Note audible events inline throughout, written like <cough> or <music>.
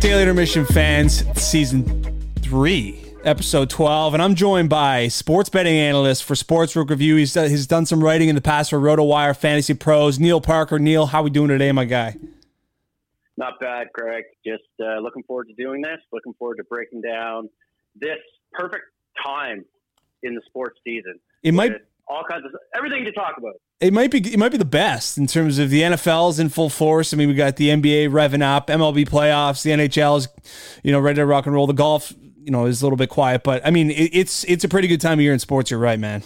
Daily Intermission fans, season three, episode 12, and I'm joined by sports betting analyst for Sportsbook Review. He's, done- he's done some writing in the past for RotoWire Fantasy Pros, Neil Parker. Neil, how we doing today, my guy? Not bad, Greg. Just uh, looking forward to doing this. Looking forward to breaking down this perfect time in the sports season. It might all kinds of everything to talk about. it might be it might be the best in terms of the NFL's in full force. I mean, we got the NBA revving up, MLB playoffs, the NHL is, you know, ready to rock and roll. The golf, you know, is a little bit quiet, but I mean, it, it's it's a pretty good time of year in sports. You're right, man.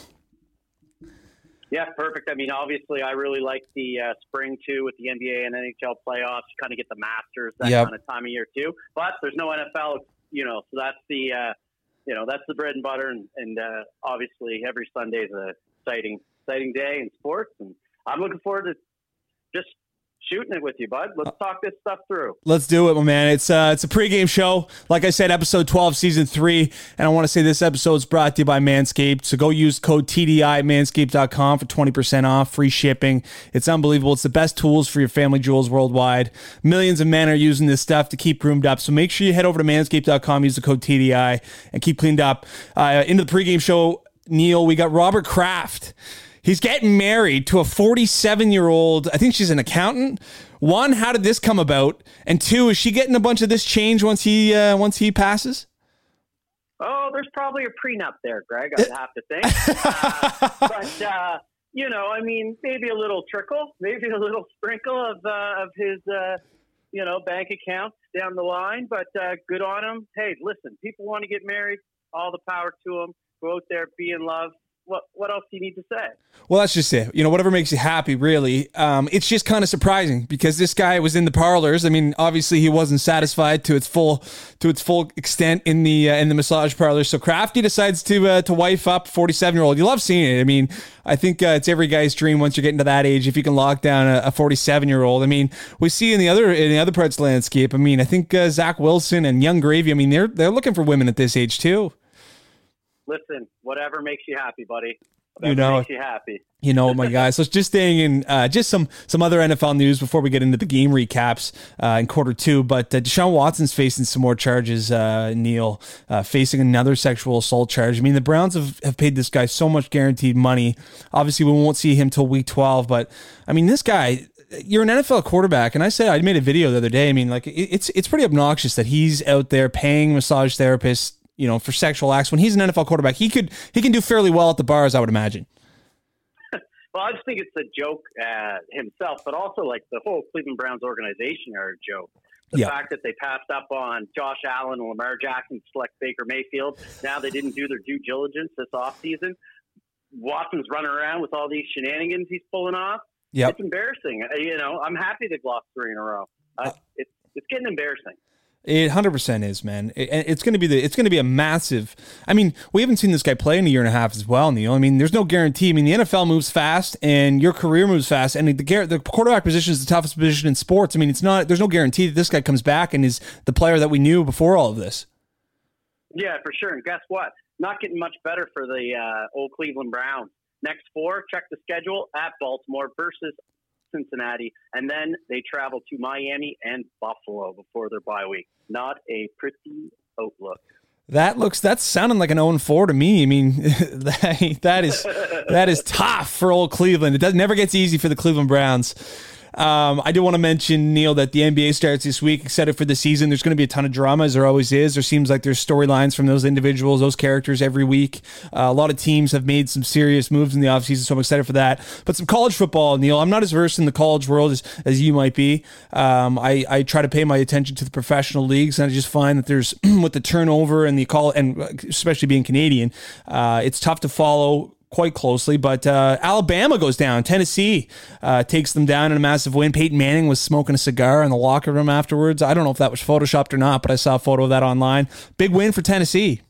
Yeah, perfect. I mean, obviously, I really like the uh, spring too with the NBA and NHL playoffs. You kind of get the Masters that Yep. kind of time of year too. But there's no NFL, you know, so that's the uh, you know that's the bread and butter, and, and uh, obviously every Sunday is a exciting exciting day in sports, and I'm looking forward to just shooting it with you, bud. Let's talk this stuff through. Let's do it, my man. It's uh, it's a pregame show. Like I said, episode 12, season three. And I want to say this episode is brought to you by Manscaped. So go use code TDI manscaped.com for 20% off, free shipping. It's unbelievable. It's the best tools for your family jewels worldwide. Millions of men are using this stuff to keep groomed up. So make sure you head over to manscaped.com, use the code TDI, and keep cleaned up. Uh, into the pregame show, Neil, we got Robert Kraft. He's getting married to a 47 year old. I think she's an accountant. One, how did this come about? And two, is she getting a bunch of this change once he uh, once he passes? Oh, there's probably a prenup there, Greg. I'd have to think. Uh, but <laughs> uh, you know, I mean, maybe a little trickle, maybe a little sprinkle of uh, of his, uh, you know, bank accounts down the line. But uh, good on him. Hey, listen, people want to get married. All the power to them. Go out there, be in love. What what else do you need to say? Well, that's just it. You know, whatever makes you happy, really. Um, it's just kind of surprising because this guy was in the parlors. I mean, obviously he wasn't satisfied to its full to its full extent in the uh, in the massage parlor. So Crafty decides to uh, to wife up forty seven year old. You love seeing it. I mean, I think uh, it's every guy's dream once you're getting to that age if you can lock down a forty seven year old. I mean, we see in the other in the other parts of the landscape. I mean, I think uh, Zach Wilson and Yung Gravy. I mean, they're they're looking for women at this age too. Listen, whatever makes you happy, buddy. Whatever You know makes you happy. You know, my guys. So just staying in uh, just some some other NFL news before we get into the game recaps uh, in quarter two. But uh, Deshaun Watson's facing some more charges. Uh, Neil uh, facing another sexual assault charge. I mean, the Browns have, have paid this guy so much guaranteed money. Obviously, we won't see him till week twelve. But I mean, this guy. You're an NFL quarterback, and I said I made a video the other day. I mean, like it, it's it's pretty obnoxious that he's out there paying massage therapists, you know, for sexual acts when he's an NFL quarterback. He could he can do fairly well at the bars, I would imagine. <laughs> Well, I just think it's a joke uh, himself, but also like the whole Cleveland Browns organization are a joke. The Yeah. fact that they passed up on Josh Allen and Lamar Jackson to select Baker Mayfield. Now they didn't do their due diligence this offseason. Watson's running around with all these shenanigans he's pulling off. Yep. It's embarrassing. Uh, You know, I'm happy they lost three in a row. Uh, it's it's getting embarrassing. It hundred percent is, man. It, it's going to be the it's going to be a massive. I mean, we haven't seen this guy play in a year and a half as well, Neil. I mean, there's no guarantee. I mean, the NFL moves fast, and your career moves fast, and the the quarterback position is the toughest position in sports. I mean, it's not. There's no guarantee that this guy comes back and is the player that we knew before all of this. Yeah, for sure. And guess what? Not getting much better for the uh, old Cleveland Browns. Next four, check the schedule at Baltimore versus Cincinnati, and then they travel to Miami and Buffalo before their bye week. Not a pretty outlook. That looks that's sounding like an 0 4 to me. I mean, <laughs> that, that is that is tough for old Cleveland. It does never gets easy for the Cleveland Browns. Um, I do want to mention Neil that the NBA starts this week. Excited for the season. There's going to be a ton of drama, as there always is. There seems like there's storylines from those individuals, those characters every week. Uh, a lot of teams have made some serious moves in the offseason, so I'm excited for that. But some college football, Neil. I'm not as versed in the college world as, as you might be. Um, I, I try to pay my attention to the professional leagues, and I just find that there's <clears throat> with the turnover and the call, and especially being Canadian, uh, it's tough to follow quite closely. But uh, Alabama goes down. Tennessee uh, takes them down in a massive win. Peyton Manning was smoking a cigar in the locker room afterwards. I don't know if that was photoshopped or not, but I saw a photo of that online. Big win for Tennessee.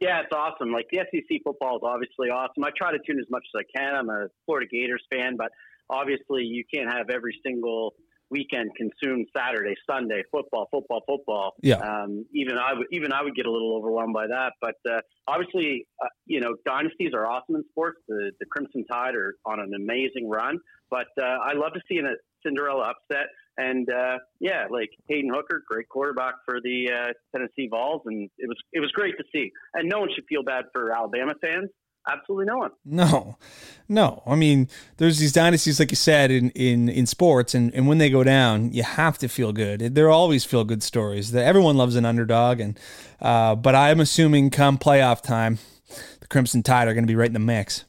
Yeah, it's awesome. Like the SEC football is obviously awesome. I try to tune as much as I can. I'm a Florida Gators fan, but obviously you can't have every single weekend consumed Saturday, Sunday football, football, football. Yeah. Um, even I would even I would get a little overwhelmed by that. But uh, obviously, uh, you know, dynasties are awesome in sports. The the Crimson Tide are on an amazing run. But uh, I love to see a Cinderella upset. And uh, yeah, like Hendon Hooker, great quarterback for the uh, Tennessee Vols, and it was it was great to see. And no one should feel bad for Alabama fans. Absolutely no one. No, no. I mean, there's these dynasties, like you said, in in in sports, and and when they go down, you have to feel good. There always feel good stories. That everyone loves an underdog, and uh, but I'm assuming come playoff time, the Crimson Tide are going to be right in the mix.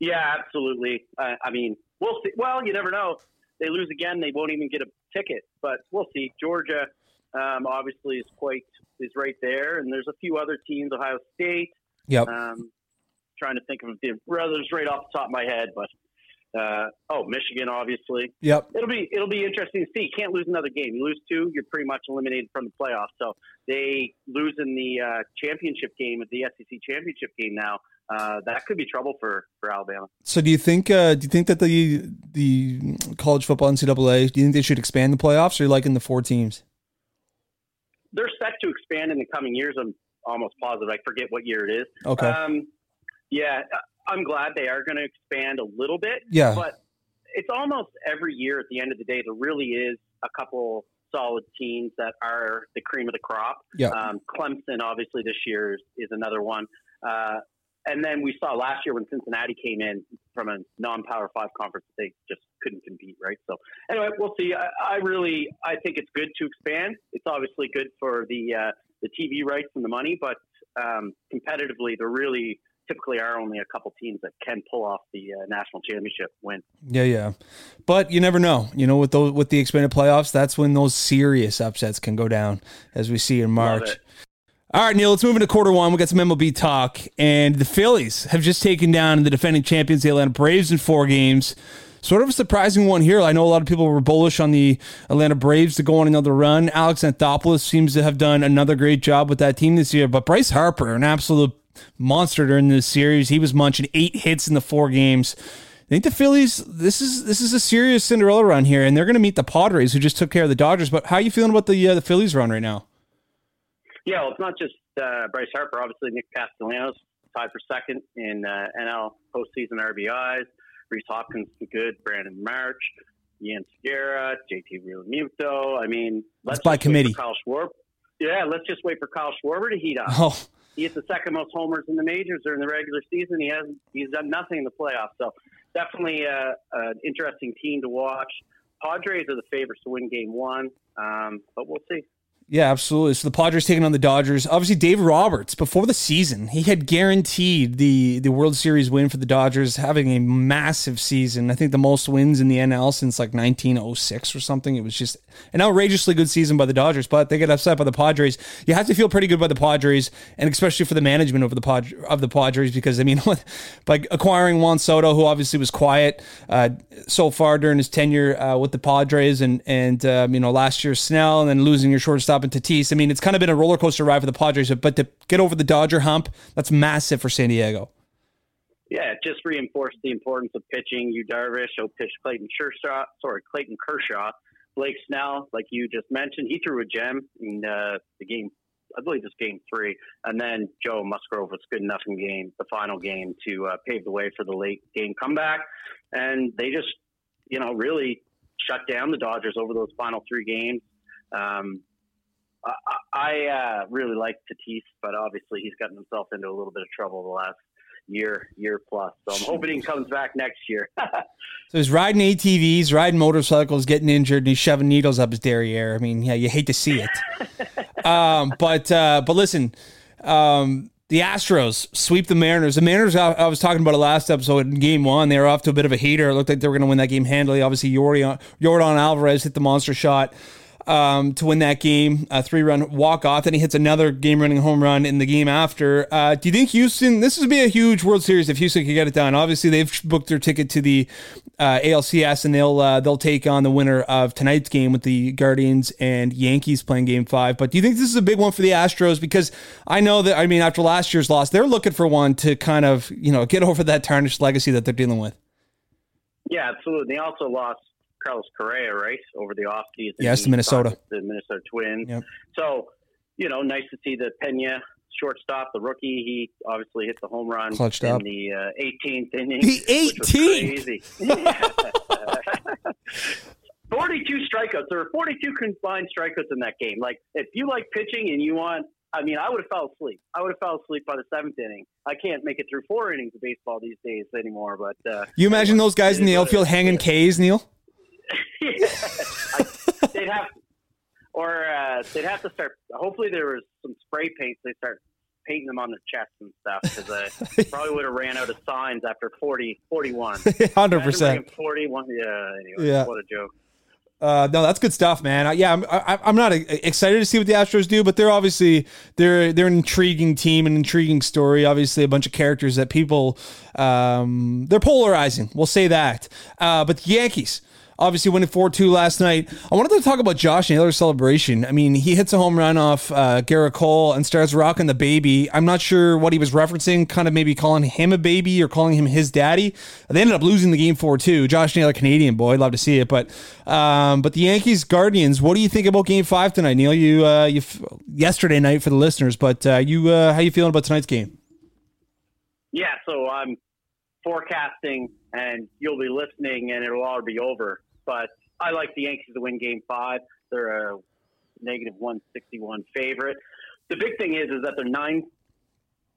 Yeah, absolutely. Uh, I mean, we'll see. Well, you never know they lose again, they won't even get a ticket. But we'll see. Georgia um, obviously is quite is right there, and there's a few other teams. Ohio State. Yep. Um, trying to think of the others right off the top of my head, but uh, oh, Michigan, obviously. Yep. It'll be it'll be interesting to see. You can't lose another game. You lose two, you're pretty much eliminated from the playoffs. So they lose in the uh, championship game of the SEC championship game now. Uh, that could be trouble for, for Alabama. So do you think uh, do you think that the the college football NCAA do you think they should expand the playoffs or like in the four teams? They're set to expand in the coming years. I'm almost positive. I forget what year it is. Okay. Um, yeah, I'm glad they are going to expand a little bit. Yeah. But it's almost every year at the end of the day, there really is a couple solid teams that are the cream of the crop. Yeah. Um, Clemson, obviously, this year is, is another one. Uh, and then we saw last year when Cincinnati came in from a non-power five conference, they just couldn't compete, right? So anyway, we'll see. I, I really, I think it's good to expand. It's obviously good for the uh, the TV rights and the money, but um, competitively, there really typically are only a couple teams that can pull off the uh, national championship win. Yeah, yeah, but you never know. You know, with those with the expanded playoffs, that's when those serious upsets can go down, as we see in March. All right, Neil, let's move into quarter one. We got some MLB talk, and the Phillies have just taken down the defending champions, the Atlanta Braves, in four games. Sort of a surprising one here. I know a lot of people were bullish on the Atlanta Braves to go on another run. Alex Anthopoulos seems to have done another great job with that team this year, but Bryce Harper, an absolute monster during this series. He was munching eight hits in the four games. I think the Phillies. This is this is a serious Cinderella run here, and they're going to meet the Padres, who just took care of the Dodgers. But how are you feeling about the uh, the Phillies run right now? Yeah, well, it's not just uh, Bryce Harper. Obviously, Nick Castellanos tied for second in uh, NL postseason RBIs. Rhys Hoskins good. Brandon Marsh, Jean Segura, JT Realmuto. I mean, let's by committee. Kyle Schwarber. Yeah, let's just wait for Kyle Schwarber to heat up. Oh. He hit the second most homers in the majors during the regular season. He hasn't. he's done nothing in the playoffs. So definitely uh, an interesting team to watch. Padres are the favorites to win Game One, um, but we'll see. Yeah, absolutely. So the Padres taking on the Dodgers. Obviously, Dave Roberts before the season, he had guaranteed the the World Series win for the Dodgers, having a massive season. I think the most wins in the NL since like 1906 or something. It was just an outrageously good season by the Dodgers, but they get upset by the Padres. You have to feel pretty good by the Padres, and especially for the management of the Pod, of the Padres, because I mean, <laughs> by acquiring Juan Soto, who obviously was quiet uh, so far during his tenure uh, with the Padres, and and um, you know last year Snell, and then losing your shortstop Tatis. I mean, it's kind of been a roller coaster ride for the Padres, but to get over the Dodger hump, that's massive for San Diego. Yeah, it just reinforced the importance of pitching. Yu Darvish, oh, pitch Clayton Kershaw, sorry, Clayton Kershaw, Blake Snell, like you just mentioned, he threw a gem in uh, the game. I believe it's game three, and then Joe Musgrove was good enough in game, the final game, to uh, pave the way for the late game comeback, and they just, you know, really shut down the Dodgers over those final three games. Um, I, I uh, really like Tatis, but obviously he's gotten himself into a little bit of trouble the last year, year plus. So I'm hoping he comes back next year. <laughs> so he's riding ATVs, riding motorcycles, getting injured, and he's shoving needles up his derriere. I mean, yeah, you hate to see it. <laughs> um, but uh, but listen, um, the Astros sweep the Mariners. The Mariners, I, was talking about it last episode in game one. They were off to a bit of a heater. It looked like they were going to win that game handily. Obviously, Yordan, Yordan Alvarez hit the monster shot. Um, to win that game, a three run walk off. Then he hits another game running home run in the game after. Uh, do you think Houston? This would be a huge World Series if Houston could get it done. Obviously, they've booked their ticket to the uh, ALCS, and they'll uh, they'll take on the winner of tonight's game with the Guardians and Yankees playing Game Five. But do you think this is a big one for the Astros? Because I know that I mean after last year's loss, they're looking for one to kind of you know get over that tarnished legacy that they're dealing with. Yeah, absolutely. They also lost Carlos Correa, right, over the offseason. Yes, the Minnesota. The Minnesota Twins. Yep. So, you know, nice to see the Pena shortstop, the rookie. He obviously hit the home run Clutched in up. the uh, 18th inning. The 18th? crazy. <laughs> 42 strikeouts. There were 42 combined strikeouts in that game. Like, if you like pitching and you want, I mean, I would have fell asleep. I would have fell asleep by the seventh inning. I can't make it through four innings of baseball these days anymore. But uh, You imagine those guys in the outfield hanging K's, Neil? Yeah. <laughs> I, they'd have, or uh, they'd have to start. Hopefully, there was some spray paint. So they start painting them on the chest and stuff because I probably would have ran out of signs after 40, 41. <laughs> Hundred percent. Forty-one. Yeah. Anyway, Yeah. what a joke. Uh, no, that's good stuff, man. Uh, yeah, I'm, I, I'm not uh, excited to see what the Astros do, but they're obviously they're they're an intriguing team, an intriguing story. Obviously, a bunch of characters that people um, they're polarizing. We'll say that. Uh, but the Yankees. Obviously, winning 4 2 last night. I wanted to talk about Josh Naylor's celebration. I mean, he hits a home run off uh, Gerrit Cole and starts rocking the baby. I'm not sure what he was referencing, kind of maybe calling him a baby or calling him his daddy. They ended up losing the game 4 2. Josh Naylor, Canadian boy, love to see it. But um, but the Yankees Guardians, what do you think about game five tonight, Neil? You, uh, you f- yesterday night for the listeners, but uh, you, uh, how you feeling about tonight's game? Yeah, so I'm forecasting, and you'll be listening, and it'll all be over. But I like the Yankees to win Game Five. They're a negative 161 favorite. The big thing is, is that they're nine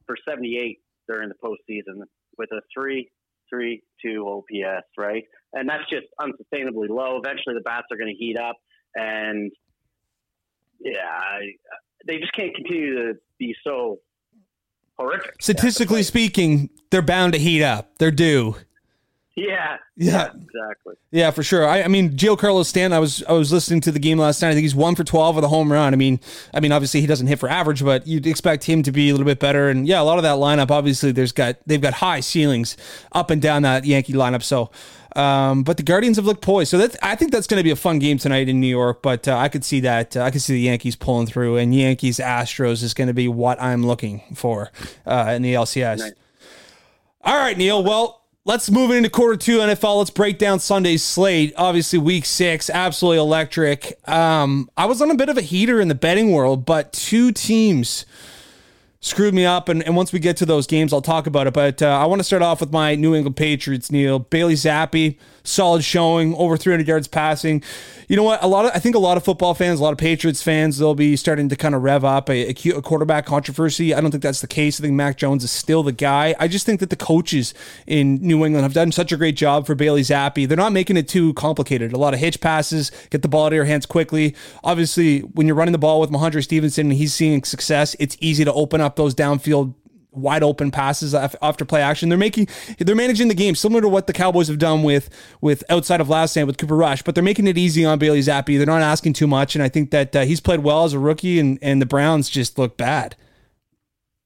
for 78 during the postseason with a three three two OPS, right? And that's just unsustainably low. Eventually, the bats are going to heat up, and yeah, I, they just can't continue to be so horrific. Statistically speaking, they're bound to heat up. They're due. Yeah, Yeah. exactly. Yeah, for sure. I, I mean, Giancarlo Stanton. I was I was listening to the game last night. I think he's one for twelve with a home run. I mean, I mean, obviously he doesn't hit for average, but you'd expect him to be a little bit better. And yeah, a lot of that lineup. Obviously, there's got they've got high ceilings up and down that Yankee lineup. So, um, but the Guardians have looked poised. So that's I think that's going to be a fun game tonight in New York. But uh, I could see that. Uh, I could see the Yankees pulling through, and Yankees Astros is going to be what I'm looking for uh, in the LCS. Nice. All right, Neil. Well, let's move into quarter two NFL. Let's break down Sunday's slate. Obviously, week six, absolutely electric. Um, I was on a bit of a heater in the betting world, but two teams screwed me up. And, and once we get to those games, I'll talk about it. But uh, I want to start off with my New England Patriots, Neil. Bailey Zappe, solid showing, over 300 yards passing. You know what? A lot of I think a lot of football fans, a lot of Patriots fans, they'll be starting to kind of rev up a, a quarterback controversy. I don't think that's the case. I think Mac Jones is still the guy. I just think that the coaches in New England have done such a great job for Bailey Zappe. They're not making it too complicated. A lot of hitch passes, get the ball out of your hands quickly. Obviously, when you're running the ball with Rhamondre Stevenson and he's seeing success, it's easy to open up those downfield wide open passes after play action. They're making they're managing the game similar to what the Cowboys have done with with outside of last night with Cooper Rush, but they're making it easy on Bailey Zappe. They're not asking too much, and I think that uh, he's played well as a rookie, and and the Browns just look bad.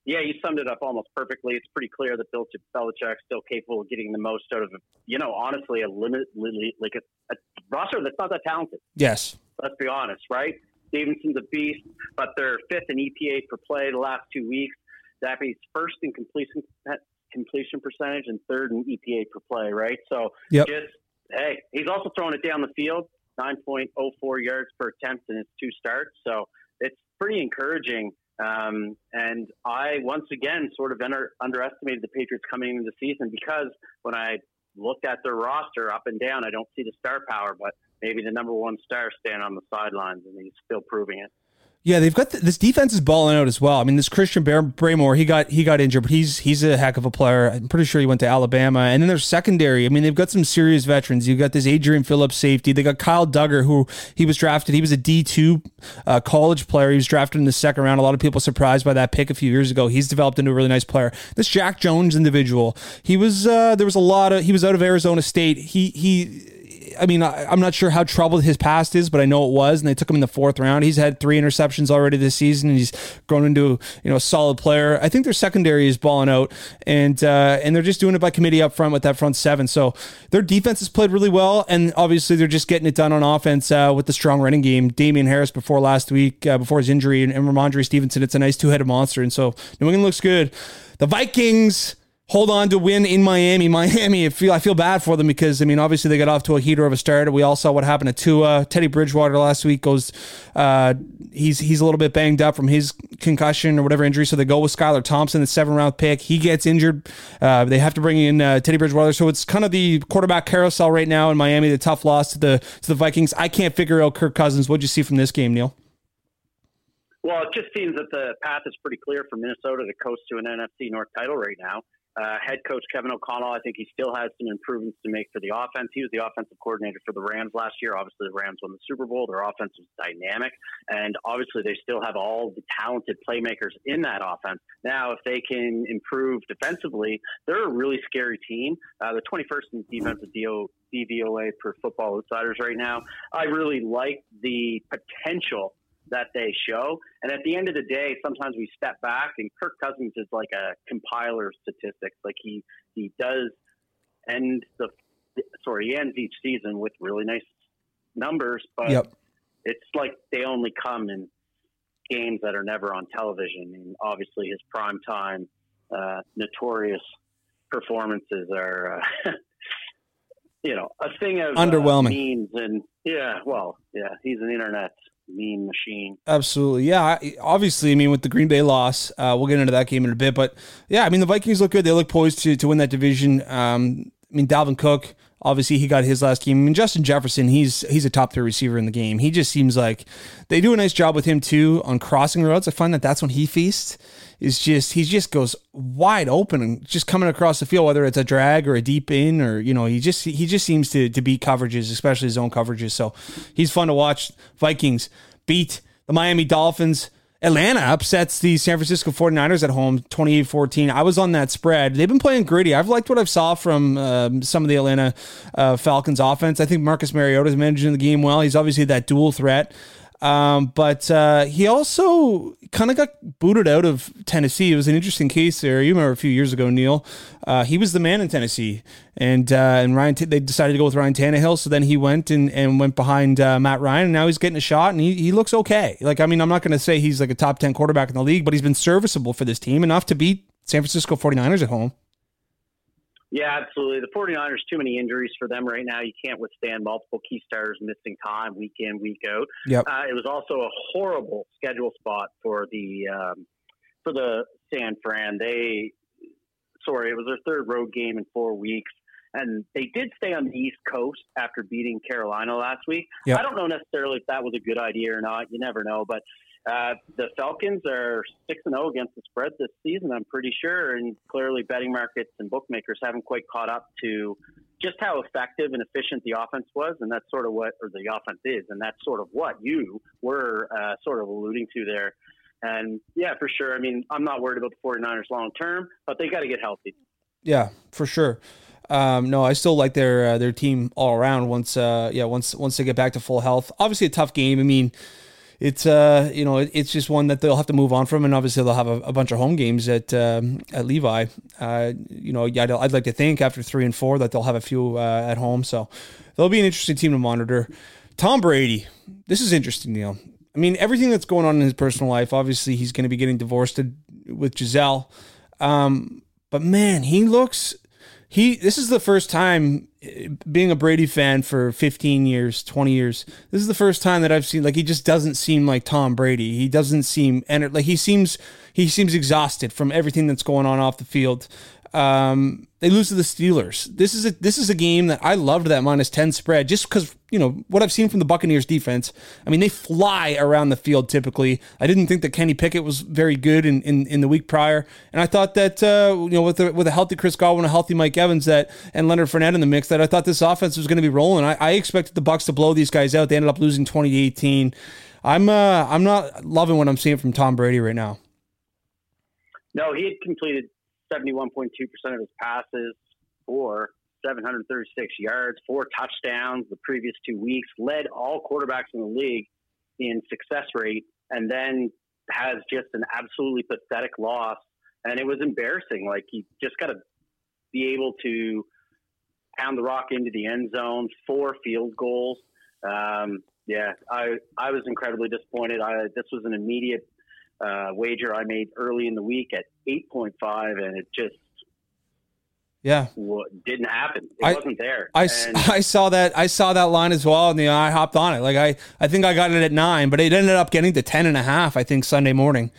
Yeah, you summed it up almost perfectly. It's pretty clear that Bill Belichick's still capable of getting the most out of, you know, honestly, a limit, like a, a roster that's not that talented. Yes, Let's be honest, right? Stevenson's a beast, but they're fifth in EPA per play the last two weeks. Zappe's first in completion completion percentage and third in EPA per play, right? So Yep. just hey, he's also throwing it down the field, nine point oh four yards per attempt in his two starts. So it's pretty encouraging. Um, and I once again sort of under, underestimated the Patriots coming into the season because when I looked at their roster up and down, I don't see the star power, but maybe the number one star standing on the sidelines, and he's still proving it. Yeah, they've got th this defense is balling out as well. I mean, this Christian Barmore, he got he got injured, but he's he's a heck of a player. I'm pretty sure he went to Alabama. And then their secondary. I mean, they've got some serious veterans. You've got this Adrian Phillips safety. They got Kyle Dugger, who he was drafted. He was a D two uh, college player. He was drafted in the second round. A lot of people surprised by that pick a few years ago. He's developed into a really nice player. This Jack Jones individual, he was uh, there was a lot of he was out of Arizona State. He he I mean, I, am not sure how troubled his past is, but I know it was, and they took him in the fourth round. He's had three interceptions already this season, and he's grown into you know a solid player. I think their secondary is balling out, and uh, and they're just doing it by committee up front with that front seven. So their defense has played really well, and obviously they're just getting it done on offense uh, with the strong running game. Damien Harris before last week, uh, before his injury, and, and Rhamondre Stevenson. It's a nice two headed monster, and so New England looks good. The Vikings hold on to win in Miami. <laughs> Miami, I feel I feel bad for them because I mean, obviously they got off to a heater of a start. We all saw what happened to Tua. Teddy Bridgewater last week goes, uh, he's he's a little bit banged up from his concussion or whatever injury. So they go with Skylar Thompson, the seven round pick. He gets injured. Uh, they have to bring in uh, Teddy Bridgewater. So it's kind of the quarterback carousel right now in Miami. The tough loss to the to the Vikings. I can't figure out Kirk Cousins. What'd you see from this game, Neil? Well, it just seems that the path is pretty clear for Minnesota to coast to an NFC North title right now. Uh, head coach Kevin O'Connell, I think he still has some improvements to make for the offense. He was the offensive coordinator for the Rams last year. Obviously, the Rams won the Super Bowl. Their offense was dynamic, and obviously, they still have all the talented playmakers in that offense. Now, if they can improve defensively, they're a really scary team. Uh, the 21st in defensive DO, DVOA per Football Outsiders right now. I really like the potential that they show. And at the end of the day, sometimes we step back, and Kirk Cousins is like a compiler of statistics. Like he he does end the sorry, he ends each season with really nice numbers, but yep. it's like they only come in games that are never on television. And obviously, his prime time uh, notorious performances are. Uh, <laughs> you know, a thing of underwhelming uh, memes and yeah, well, yeah, he's an internet mean machine. Absolutely, yeah. Obviously, I mean, with the Green Bay loss, uh, we'll get into that game in a bit. But yeah, I mean, the Vikings look good. They look poised to to win that division. Um, I mean, Dalvin Cook, obviously, he got his last game. I mean, Justin Jefferson, he's he's a top three receiver in the game. He just seems like they do a nice job with him too on crossing routes. I find that that's when he feasts. Is just he just goes wide open and just coming across the field, whether it's a drag or a deep in or you know he just he just seems to to beat coverages, especially his own coverages. So he's fun to watch. Vikings beat the Miami Dolphins. Atlanta upsets the San Francisco 49ers at home 28-14. I was on that spread. They've been playing gritty. I've liked what I've saw from um, some of the Atlanta uh, Falcons offense. I think Marcus Mariota is managing the game well. He's obviously that dual threat. Um, but uh, he also kind of got booted out of Tennessee. It was an interesting case there. You remember a few years ago, Neil. Uh, he was the man in Tennessee, and uh, and Ryan they decided to go with Ryan Tannehill. So then he went and, and went behind uh, Matt Ryan, and now he's getting a shot, and he, he looks okay. Like I mean, I'm not going to say he's like a top ten quarterback in the league, but he's been serviceable for this team enough to beat San Francisco 49ers at home. Yeah, absolutely. The 49ers, too many injuries for them right now. You can't withstand multiple key starters missing time week in, week out. Yep. Uh, it was also a horrible schedule spot for the um, for the San Fran. They, sorry, it was their third road game in four weeks. And they did stay on the East Coast after beating Carolina last week. Yep. I don't know necessarily if that was a good idea or not. You never know. But uh, the Falcons are six and zero oh against the spread this season. I'm pretty sure, and clearly betting markets and bookmakers haven't quite caught up to just how effective and efficient the offense was, and that's sort of what, or the offense is, and that's sort of what you were uh, sort of alluding to there. And yeah, for sure. I mean, I'm not worried about the 49ers long term, but they got to get healthy. Yeah, for sure. Um, no, I still like their uh, their team all around. Once, uh, yeah, once once they get back to full health. Obviously, a tough game. I mean it's uh you know it's just one that they'll have to move on from, and obviously they'll have a, a bunch of home games at um, at Levi. Uh, you know, I'd, I'd, like to think after three and four that they'll have a few uh, at home, so they'll be an interesting team to monitor. Tom Brady, this is interesting, Neil. I mean, everything that's going on in his personal life. Obviously, he's going to be getting divorced with Gisele, um, but man, he looks he this is the first time eh, being a Brady fan for 15 years, 20 years. This is the first time that I've seen like he just doesn't seem like Tom Brady. He doesn't seem like he seems he seems exhausted from everything that's going on off the field. Um, they lose to the Steelers. This is a this is a game that I loved that minus ten spread just because you know what I've seen from the Buccaneers defense. I mean they fly around the field typically. I didn't think that Kenny Pickett was very good in, in, in the week prior, and I thought that uh, you know with a, with a healthy Chris Godwin, a healthy Mike Evans, that and Leonard Fournette in the mix, that I thought this offense was going to be rolling. I, I expected the Bucs to blow these guys out. They ended up losing twenty eighteen. I'm uh, I'm not loving what I'm seeing from Tom Brady right now. No, he had completed 71.2% of his passes for 736 yards, four touchdowns the previous two weeks, led all quarterbacks in the league in success rate, and then has just an absolutely pathetic loss. And it was embarrassing. Like, he just got to be able to pound the rock into the end zone, four field goals. Um, yeah, I, I was incredibly disappointed. I, this was an immediate uh, wager I made early in the week at 8.5, and it just yeah didn't happen. It I, wasn't there. I, and, <laughs> I saw that I saw that line as well, and the I hopped on it. Like I I think I got it at nine, but it ended up getting to ten and a half. I think Sunday morning.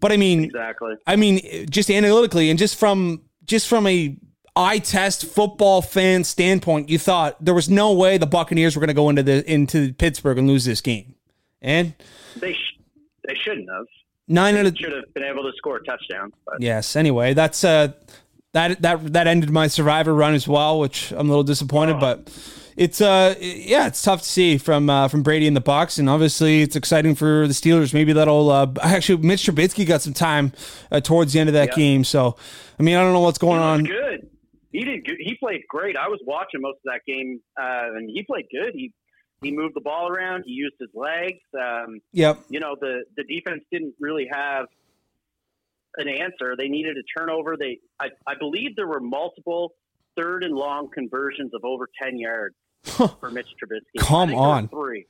But I mean, exactly. I mean, just analytically and just from just from a eye test football fan standpoint, you thought there was no way the Buccaneers were going to go into the into Pittsburgh and lose this game, and they sh- they shouldn't have. Nine out of should have been able to score a touchdown. But. Yes. Anyway, that's uh that that that ended my survivor run as well, which I'm a little disappointed, oh. but it's uh yeah, it's tough to see from uh, from Brady in the box, and obviously it's exciting for the Steelers. Maybe that'll uh, actually Mitch Trubisky got some time uh, towards the end of that game, so I mean I don't know what's going on. Good. He did. Good. He played great. I was watching most of that game, uh, and he played good. He he moved the ball around. He used his legs. Um, yep. You know the the defense didn't really have an answer. They needed a turnover. They I, I believe there were multiple third and long conversions of over ten yards for Mitch Trubisky. Come on, three.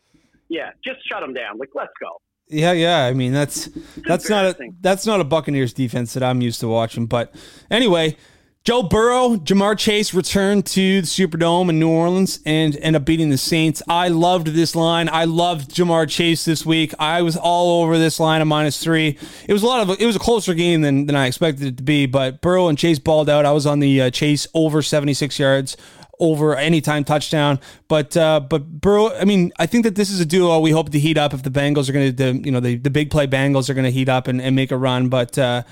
Yeah, just shut him down. Like let's go. Yeah, yeah. I mean, that's that's not a that's not a Buccaneers defense that I'm used to watching. But anyway, Joe Burrow, Ja'Marr Chase returned to the Superdome in New Orleans and end up beating the Saints. I loved this line. I loved Ja'Marr Chase this week. I was all over this line of minus three. It was a lot of it was a closer game than, than I expected it to be, but Burrow and Chase balled out. I was on the uh, Chase over 76 yards over anytime touchdown. But uh, but Burrow, I mean, I think that this is a duo we hope to heat up if the Bengals are going to, you know, the, the big play Bengals are going to heat up and, and make a run. But uh,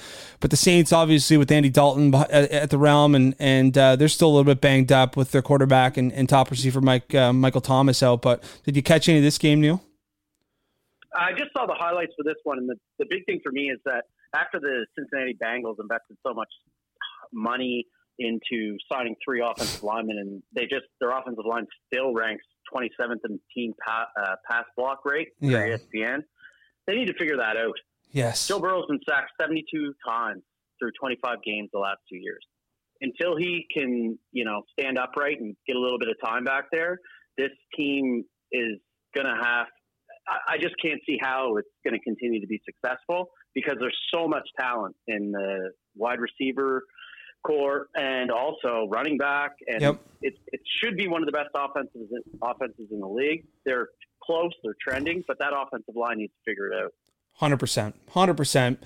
but the Saints, obviously, with Andy Dalton at, the realm, and and uh, they're still a little bit banged up with their quarterback and, and top receiver Mike uh, Michael Thomas out. But did you catch any of this game, Neil? I just saw the highlights for this one, and the, the big thing for me is that after the Cincinnati Bengals invested so much money into signing three offensive linemen, and they just their offensive line still ranks 27th in team pa- uh, pass block rate for yeah. ESPN. They need to figure that out. Yes, Joe Burrow's been sacked 72 times through 25 games the last two years. Until he can, you know, stand upright and get a little bit of time back there, this team is going to have. I just can't see how it's going to continue to be successful because there's so much talent in the wide receiver corps and also running back. And yep. it, it should be one of the best offenses offenses in the league. They're close, they're trending, but that offensive line needs to figure it out. Hundred percent, hundred percent.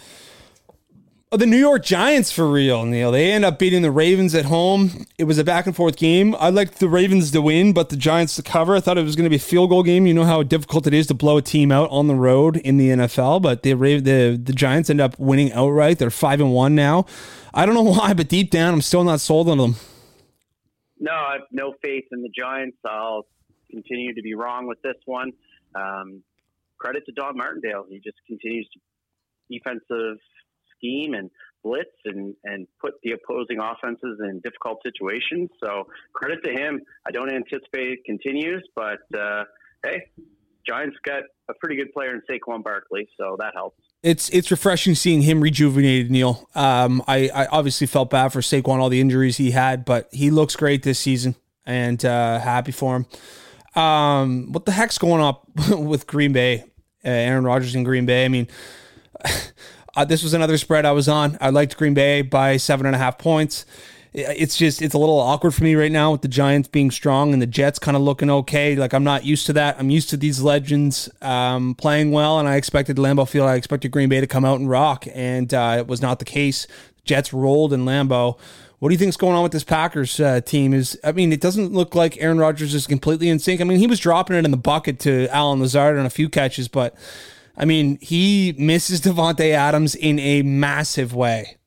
Oh, the New York Giants for real, Neil. They end up beating the Ravens at home. It was a back and forth game. I liked the Ravens to win, but the Giants to cover. I thought it was going to be a field goal game. You know how difficult it is to blow a team out on the road in the NFL, but the the the Giants end up winning outright. They're five and one now. I don't know <laughs> why, but deep down, I'm still not sold on them. No, I have no faith in the Giants. I'll continue to be wrong with this one. Um, credit to Don Martindale. He just continues to defensive scheme and blitz and, and put the opposing offenses in difficult situations. So credit to him. I don't anticipate it continues, but uh, hey, Giants got a pretty good player in Saquon Barkley, so that helps. It's it's refreshing seeing him rejuvenated, Neil. Um, I, I obviously felt bad for Saquon, all the injuries he had, but he looks great this season, and uh, happy for him. Um, what the heck's going up <laughs> with Green Bay? Uh, Aaron Rodgers in Green Bay. I mean, Uh, this was another spread I was on. I liked Green Bay by seven and a half points. It's just it's a little awkward for me right now with the Giants being strong and the Jets kind of looking okay. Like I'm not used to that. I'm used to these legends um, playing well, and I expected Lambeau Field. I expected Green Bay to come out and rock, and uh, it was not the case. Jets rolled in Lambeau. What do you think is going on with this Packers uh, team? Is I mean, it doesn't look like Aaron Rodgers is completely in sync. I mean, he was dropping it in the bucket to Allen Lazard on a few catches, but I mean, he misses Davante Adams in a massive way.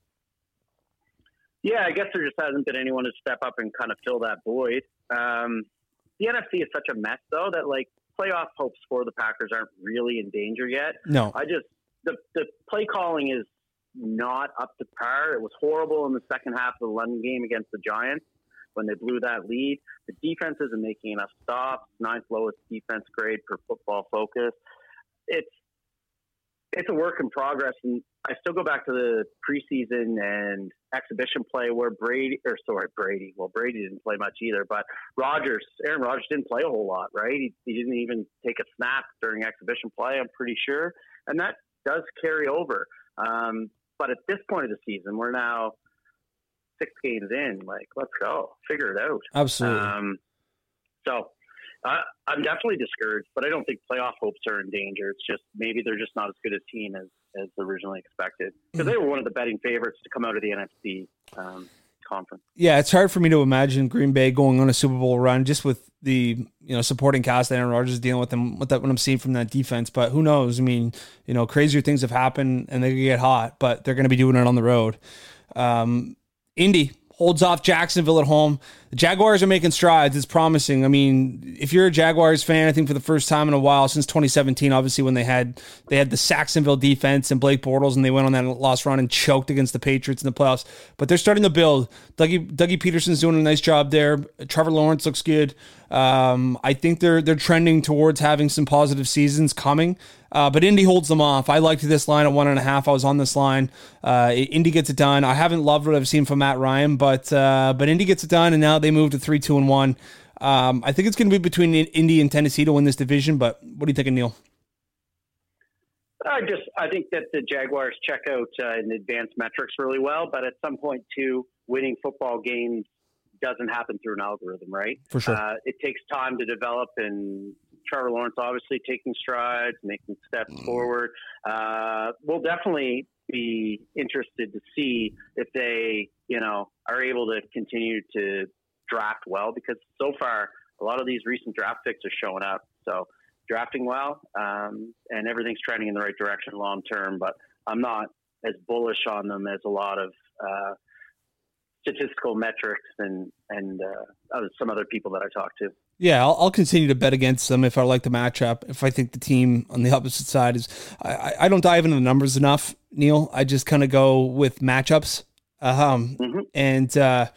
Yeah, I guess there just hasn't been anyone to step up and kind of fill that void. Um, the NFC is such a mess, though, that like playoff hopes for the Packers aren't really in danger yet. No, I just the the play calling is not up to par. It was horrible in the second half of the London game against the Giants. when they blew that lead. The defense isn't making enough stops. Ninth lowest defense grade per Football Focus. It's it's a work in progress, and I still go back to the preseason and exhibition play where Brady, or sorry, Brady. Well, Brady didn't play much either, but Rodgers, Aaron Rodgers didn't play a whole lot, right? He, he didn't even take a snap during exhibition play. I'm pretty sure, and that does carry over. Um, but at this point of the season, we're now six games in. Like, let's go, figure it out. Absolutely. Um, so I, I'm definitely discouraged, but I don't think playoff hopes are in danger. It's just maybe they're just not as good a team as, as originally expected because they were one of the betting favorites to come out of the NFC um, conference. Yeah, it's hard for me to imagine Green Bay going on a Super Bowl run just with the you know supporting cast Aaron Rodgers dealing with them with that what I'm seeing from that defense. But who knows? I mean, you know, crazier things have happened and they could get hot, but they're going to be doing it on the road. Um, Indy holds off Jacksonville at home. Jaguars are making strides. It's promising. I mean, if you're a Jaguars fan, I think for the first time in a while since 2017, obviously when they had they had the Sacksonville defense and Blake Bortles, and they went on that lost run and choked against the Patriots in the playoffs. But they're starting to build. Dougie Dougie Pederson's doing a nice job there. Trevor Lawrence looks good. Um, I think they're they're trending towards having some positive seasons coming. Uh, but Indy holds them off. I liked this line at one and a half. I was on this line. Uh, Indy gets it done. I haven't loved what I've seen from Matt Ryan, but uh, but Indy gets it done, and now they move to three, two, and one. Um, I think it's going to be between Indy and Tennessee to win this division. But what do you think, Neil? I just I think that the Jaguars check out uh, in advanced metrics really well, but at some point too, winning football games doesn't happen through an algorithm, right? For sure. Uh, it takes time to develop, and Trevor Lawrence obviously taking strides, making steps mm. forward. Uh, we'll definitely be interested to see if they, you know, are able to continue to draft well because so far a lot of these recent draft picks are showing up. So drafting well, um, and everything's trending in the right direction long term. But I'm not as bullish on them as a lot of uh, statistical metrics and and uh, some other people that I talk to. Yeah, I'll, I'll, continue to bet against them if I like the matchup. If I think the team on the opposite side is, I, I don't dive into the numbers enough, Neil. I just kind of go with matchups, um, mm-hmm. and uh,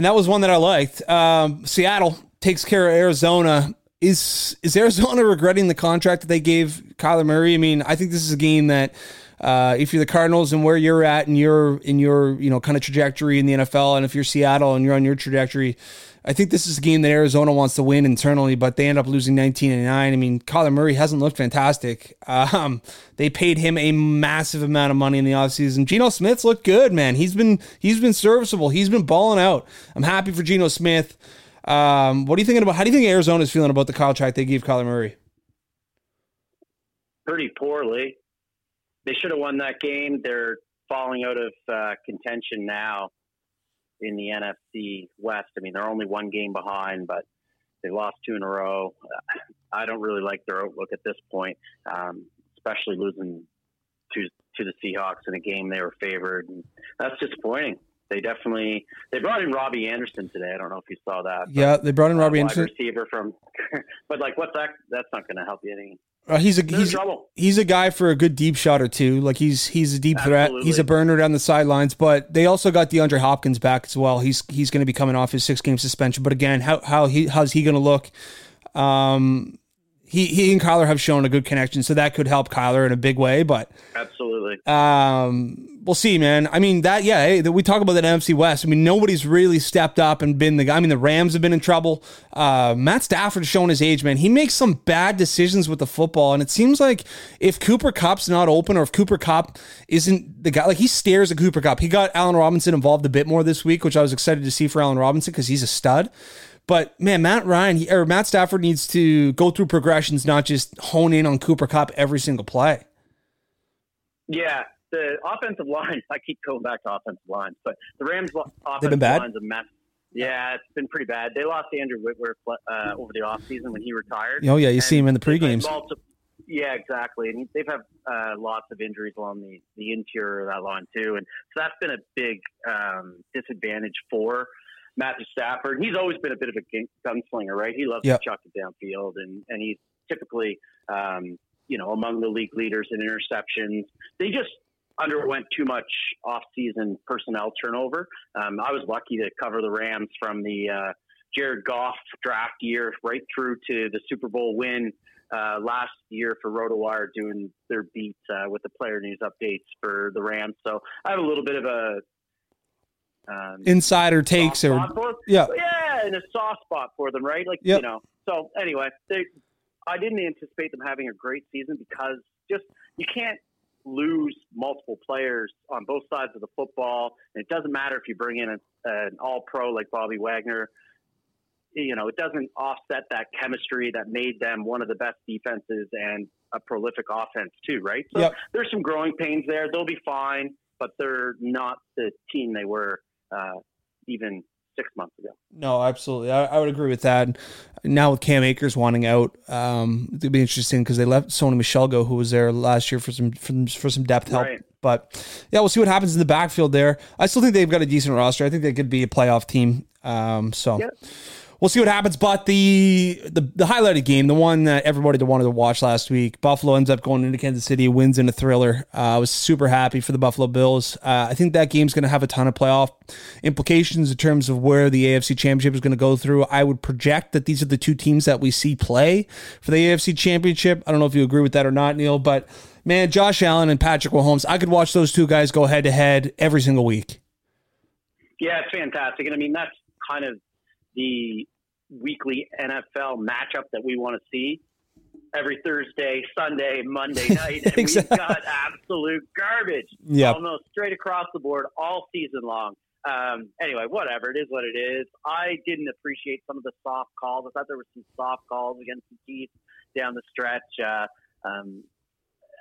and that was one that I liked. Um, Seattle takes care of Arizona. Is is Arizona <laughs> regretting the contract that they gave Kyler Murray? I mean, I think this is a game that uh, if you're the Cardinals and where you're at and you're in your in your you know kind of trajectory in the NFL, and if you're Seattle and you're on your trajectory, I think this is a game that Arizona wants to win internally, but they end up losing 19 and 9. I mean, Kyler Murray hasn't looked fantastic. Um, they paid him a massive amount of money in the offseason. Geno Smith's looked good, man. He's been he's been serviceable. He's been balling out. I'm happy for Geno Smith. Um, what are you thinking about? How do you think Arizona's feeling about the contract they gave Kyler Murray? Pretty poorly they should have won that game. They're falling out of uh, contention now in the NFC West. I mean, they're only one game behind, but they lost two in a row. I don't really like their outlook at this point, um, especially losing to to the Seahawks in a game they were favored. And that's disappointing. They definitely they brought in Robbie Anderson today. I don't know if you saw that. Yeah, they brought in Robbie Anderson, receiver from. <laughs> but like, what's that? That's not going to help you any. Uh, he's a he's, he's a guy for a good deep shot or two. Like he's he's a deep Absolutely. threat. He's a burner down the sidelines. But they also got DeAndre Hopkins back as well. He's he's going to be coming off his six game suspension. But again, how how he how's he going to look? Um, he he and Kyler have shown a good connection, so that could help Kyler in a big way. But absolutely, um, we'll see, man. I mean that, yeah. Hey, we talk about that NFC West. I mean, nobody's really stepped up and been the guy. I mean, the Rams have been in trouble. Uh, Matt Stafford's shown his age, man. He makes some bad decisions with the football, and it seems like if Cooper Kupp's not open, or if Cooper Kupp isn't the guy, like he stares at Cooper Kupp. He got Allen Robinson involved a bit more this week, which I was excited to see for Allen Robinson because he's a stud. But man, Matt Ryan he, or Matt Stafford needs to go through progressions, not just hone in on Cooper Kupp every single play. Yeah, the offensive line. <laughs> I keep going back to offensive lines, but the Rams' offensive line's a mess. Yeah, it's been pretty bad. They lost Andrew Whitworth uh, over the offseason when he retired. Oh yeah, you see him in the pregames. Yeah, exactly. And they've had uh, lots of injuries along the, the interior of that line too, and so that's been a big um, disadvantage for Matthew Stafford. He's always been a bit of a gunslinger, right? He loves yep. to chuck it downfield, and and he's typically, um, you know, among the league leaders in interceptions. They just underwent too much off-season personnel turnover. Um, I was lucky to cover the Rams from the uh, Jared Goff draft year right through to the Super Bowl win uh, last year for RotoWire, doing their beat uh, with the player news updates for the Rams. So I have a little bit of a um, insider takes or yeah, yeah, and a soft spot for them, right? Like yep. you know. So anyway, they, I didn't anticipate them having a great season because just you can't lose multiple players on both sides of the football. And it doesn't matter if you bring in a, an all pro like Bobby Wagner. You know, it doesn't offset that chemistry that made them one of the best defenses and a prolific offense too, right? So yep. there's some growing pains there. They'll be fine, but they're not the team they were uh, even six months ago. No, absolutely. I, I, would agree with that. Now with Cam Akers wanting out, um, it'd be interesting because they left Sony Michel go, who was there last year for some for, for some depth help. Right. But yeah, we'll see what happens in the backfield there. I still think they've got a decent roster. I think they could be a playoff team. Um, so. We'll see what happens. But the, the the highlighted game, the one that everybody wanted to watch last week, Buffalo ends up going into Kansas City, wins in a thriller. Uh, I was super happy for the Buffalo Bills. Uh, I think that game's going to have a ton of playoff implications in terms of where the AFC Championship is going to go through. I would project that these are the two teams that we see play for the AFC Championship. I don't know if you agree with that or not, Neil, but man, Josh Allen and Patrick Mahomes, I could watch those two guys go head to head every single week. Yeah, it's fantastic. And I mean, that's kind of the weekly NFL matchup that we want to see every Thursday, Sunday, Monday <laughs> night. And exactly. we've got absolute garbage yep. almost straight across the board all season long. Um, anyway, whatever. It is what it is. I didn't appreciate some of the soft calls. I thought there were some soft calls against the Chiefs down the stretch. Uh, um,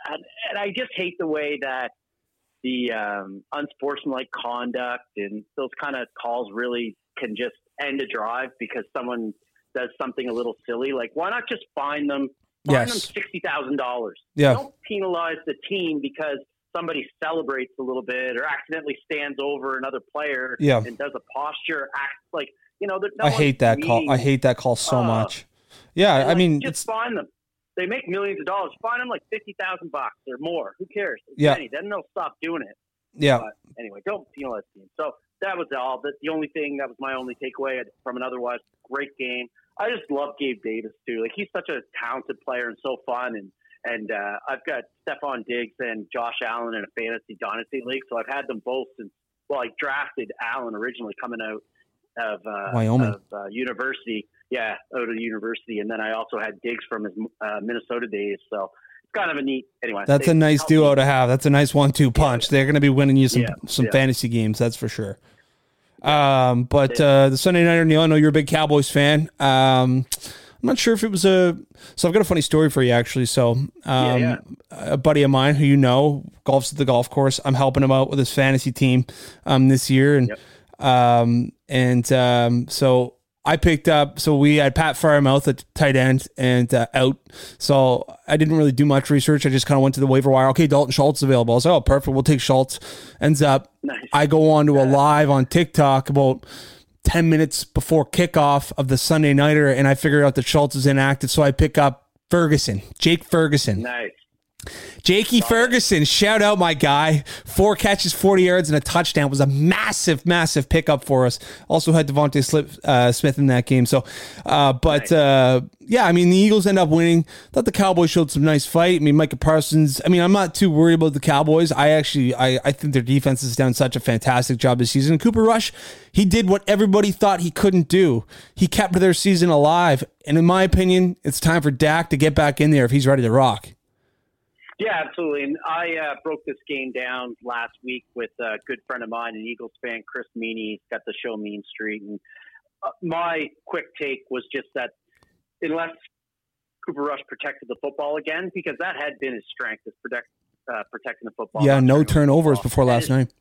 and, and I just hate the way that the um, unsportsmanlike conduct and those kind of calls really can just end a drive because someone does something a little silly. Like, why not just fine them? Fine yes. them sixty thousand dollars. Yeah. Don't penalize the team because somebody celebrates a little bit or accidentally stands over another player yeah. and does a posture act like you know. No I hate that call. I hate that call so uh, much. Yeah, I like, mean, just fine them. They make millions of dollars. Fine them like fifty thousand bucks or more. Who cares? It's yeah. Then they'll stop doing it. Yeah. But anyway, don't penalize teams. So that was all. That's the only thing. That was my only takeaway from an otherwise great game. I just love Gabe Davis too. Like he's such a talented player and so fun. And and uh, I've got Stefon Diggs and Josh Allen in a fantasy dynasty league, so I've had them both since. Well, I drafted Allen originally coming out of uh, Wyoming of, uh, university. Yeah, out of the university, and then I also had Diggs from his uh, Minnesota days. So kind of a neat. Anyway, that's a nice duo me. to have. That's a nice one-two punch. Yeah. They're going to be winning you some yeah. some yeah. fantasy games. That's for sure. Um, but uh, the Sunday Nighter, Neil, I know you're a big Cowboys fan. Um, I'm not sure if it was a. So I've got a funny story for you, actually. So, um, yeah, yeah. a buddy of mine who you know golfs at the golf course. I'm helping him out with his fantasy team um, this year, and yep. um, and um, so I picked up, so we had Pat Freiermuth at tight end and uh, out. So I didn't really do much research. I just kind of went to the waiver wire. Okay, Dalton Schultz available. I was like, oh, perfect. We'll take Schultz. Ends up, nice. I go on to a live on TikTok about 10 minutes before kickoff of the Sunday Nighter, and I figure out that Schultz is inactive. So I pick up Ferguson, Jake Ferguson. Nice. Jakey Ferguson, shout out my guy. Four catches, 40 yards, and a touchdown was a massive, massive pickup for us. Also had DeVonta Slip, uh, Smith in that game. So, uh, but uh, yeah, I mean, the Eagles end up winning. Thought the Cowboys showed some nice fight. I mean, Micah Parsons. I mean, I'm not too worried about the Cowboys. I actually, I, I think their defense has done such a fantastic job this season. Cooper Rush, he did what everybody thought he couldn't do. He kept their season alive. And in my opinion, it's time for Dak to get back in there if he's ready to rock. Yeah, absolutely. And I uh, broke this game down last week with a good friend of mine, an Eagles fan, Chris Meaney. He's got the show Mean Street. And uh, my quick take was just that unless Cooper Rush protected the football again, because that had been his strength, is protect, uh, protecting the football. Yeah, no turnovers before last night.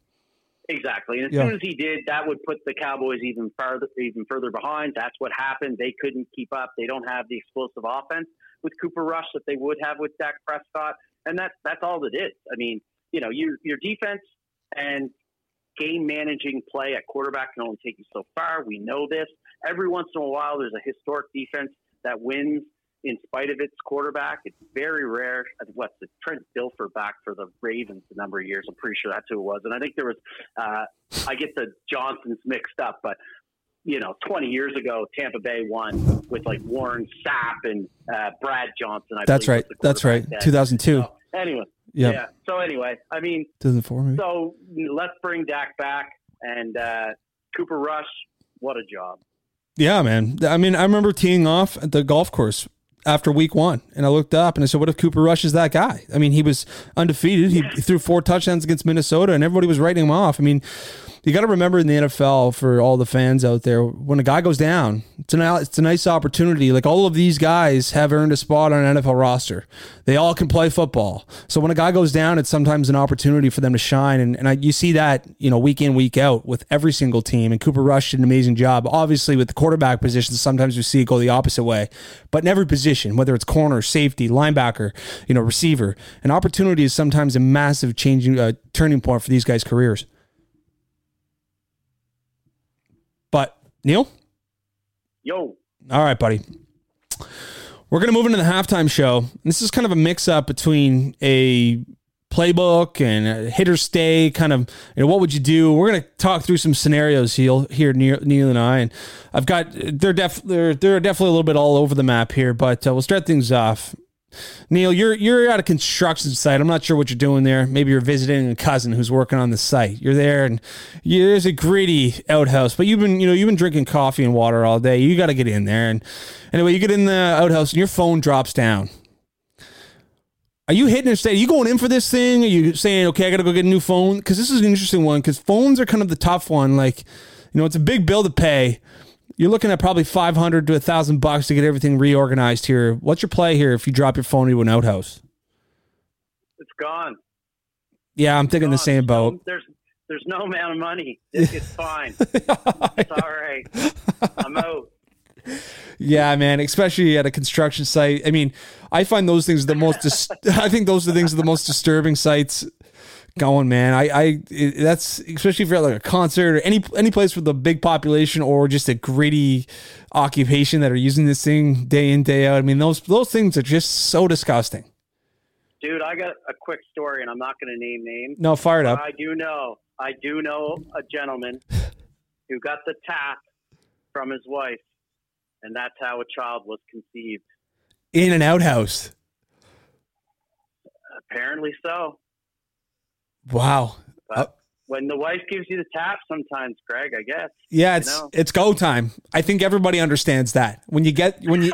Exactly. And as yeah. soon as he did, that would put the Cowboys even further even further behind. That's what happened. They couldn't keep up. They don't have the explosive offense with Cooper Rush that they would have with Dak Prescott and that's that's all it is. I mean, you know, your your defense and game managing play at quarterback can only take you so far. We know this. Every once in a while, there's a historic defense that wins in spite of its quarterback. It's very rare. What's the Trent Dilfer back for the Ravens a number of years. I'm pretty sure that's who it was. And I think there was uh, I get the Johnsons mixed up, but you know, 20 years ago, Tampa Bay won with like Warren Sapp and uh, Brad Johnson. I That's right. That's right. 2002. So, anyway. Yep. Yeah. So anyway, I mean, 2004 maybe. So let's bring Dak back and uh, Cooper Rush. What a job. Yeah, man. I mean, I remember teeing off at the golf course after week one, and I looked up and I said, "What if Cooper Rush is that guy?" I mean, he was undefeated. He threw four touchdowns against Minnesota, and everybody was writing him off. I mean, you got to remember in the NFL for all the fans out there, when a guy goes down, it's an it's a nice opportunity. Like all of these guys have earned a spot on an NFL roster. They all can play football. So when a guy goes down, it's sometimes an opportunity for them to shine. And and I, you see that you know week in week out with every single team. And Cooper Rush did an amazing job. Obviously with the quarterback position, sometimes we see it go the opposite way. But in every position, whether it's corner, safety, linebacker, you know, receiver, an opportunity is sometimes a massive changing uh, turning point for these guys' careers. But Neil? Yo. All right, buddy. We're going to move into the halftime show. This is kind of a mix up between a playbook and a hitter stay kind of you know what would you do we're going to talk through some scenarios here here neil, neil and i and i've got they're def they're, they're definitely a little bit all over the map here but uh, we'll start things off Neil, you're you're at a construction site. I'm not sure what you're doing there. Maybe you're visiting a cousin who's working on the site. You're there, and you, there's a gritty outhouse. But you've been you know you've been drinking coffee and water all day. You got to get in there. And anyway, you get in the outhouse, and your phone drops down. Are you hitting it? Are you going in for this thing? Are you saying, okay, I got to go get a new phone? Because this is an interesting one. Because phones are kind of the tough one. Like, you know, it's a big bill to pay you're looking at probably 500 to 1000 bucks to get everything reorganized here. What's your play here if you drop your phone into an outhouse? It's gone. Yeah, I'm thinking the same boat. there's there's no amount of money. <laughs> It's, it's fine. it's all right. I'm out. Yeah, man, especially at a construction site. I mean, I find those things the most. Dis- <laughs> I think those are the things are the most disturbing sites going, man. I, I, it, that's especially if you're at like a concert or any any place with a big population or just a gritty occupation that are using this thing day in day out. I mean, those those things are just so disgusting. Dude, I got a quick story, and I'm not going to name names. No, fired up. I do know, I do know a gentleman who got the tap from his wife, and that's how a child was conceived in an outhouse. Apparently so. Wow. Uh, when the wife gives you the tap, sometimes, Greg, I guess. Yeah, it's you know? it's go time. I think everybody understands that. When you get when you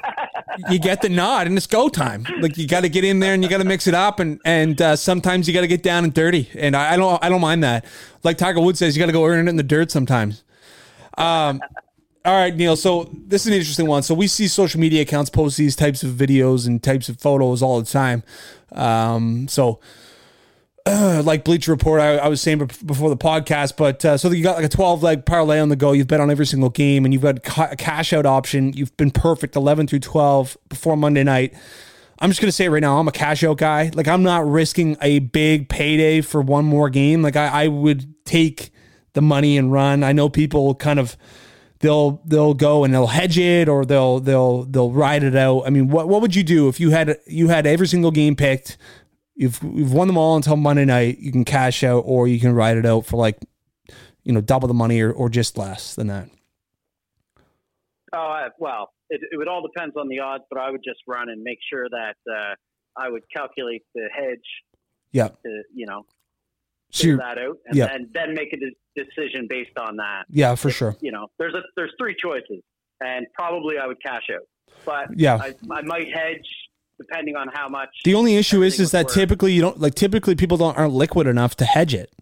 <laughs> you get the nod and it's go time. Like you got to get in there and you got to mix it up, and and uh, sometimes you got to get down and dirty. And I, I, don't I don't mind that. Like Tiger Woods says, you got to go earn it in the dirt sometimes. Um. All right, Neil. So this is an interesting one. So we see social media accounts post these types of videos and types of photos all the time. Um, so <clears throat> like Bleacher Report, I, I, was saying before the podcast, but uh, so you got like a 12 leg parlay on the go. You've bet on every single game and you've got a cash out option. You've been perfect 11 through 12 before Monday night. I'm just going to say it right now, I'm a cash out guy. Like, I'm not risking a big payday for one more game. Like, I, I would take the money and run. I know people kind of they'll they'll go and they'll hedge it or they'll they'll they'll ride it out. I mean, what what would you do if you had you had every single game picked? You've you've won them all until Monday night. You can cash out, or you can ride it out for like, you know, double the money or, or just less than that. Oh well, it, it would all depends on the odds, but I would just run and make sure that uh, I would calculate the hedge. Yeah. To you know, figure that out, and then then make a de- decision based on that. Yeah, for if, sure. You know, there's a there's three choices, and probably I would cash out, but yeah, I, I might hedge depending on how much. The only issue is is that worth. typically you don't like typically people don't aren't liquid enough to hedge it.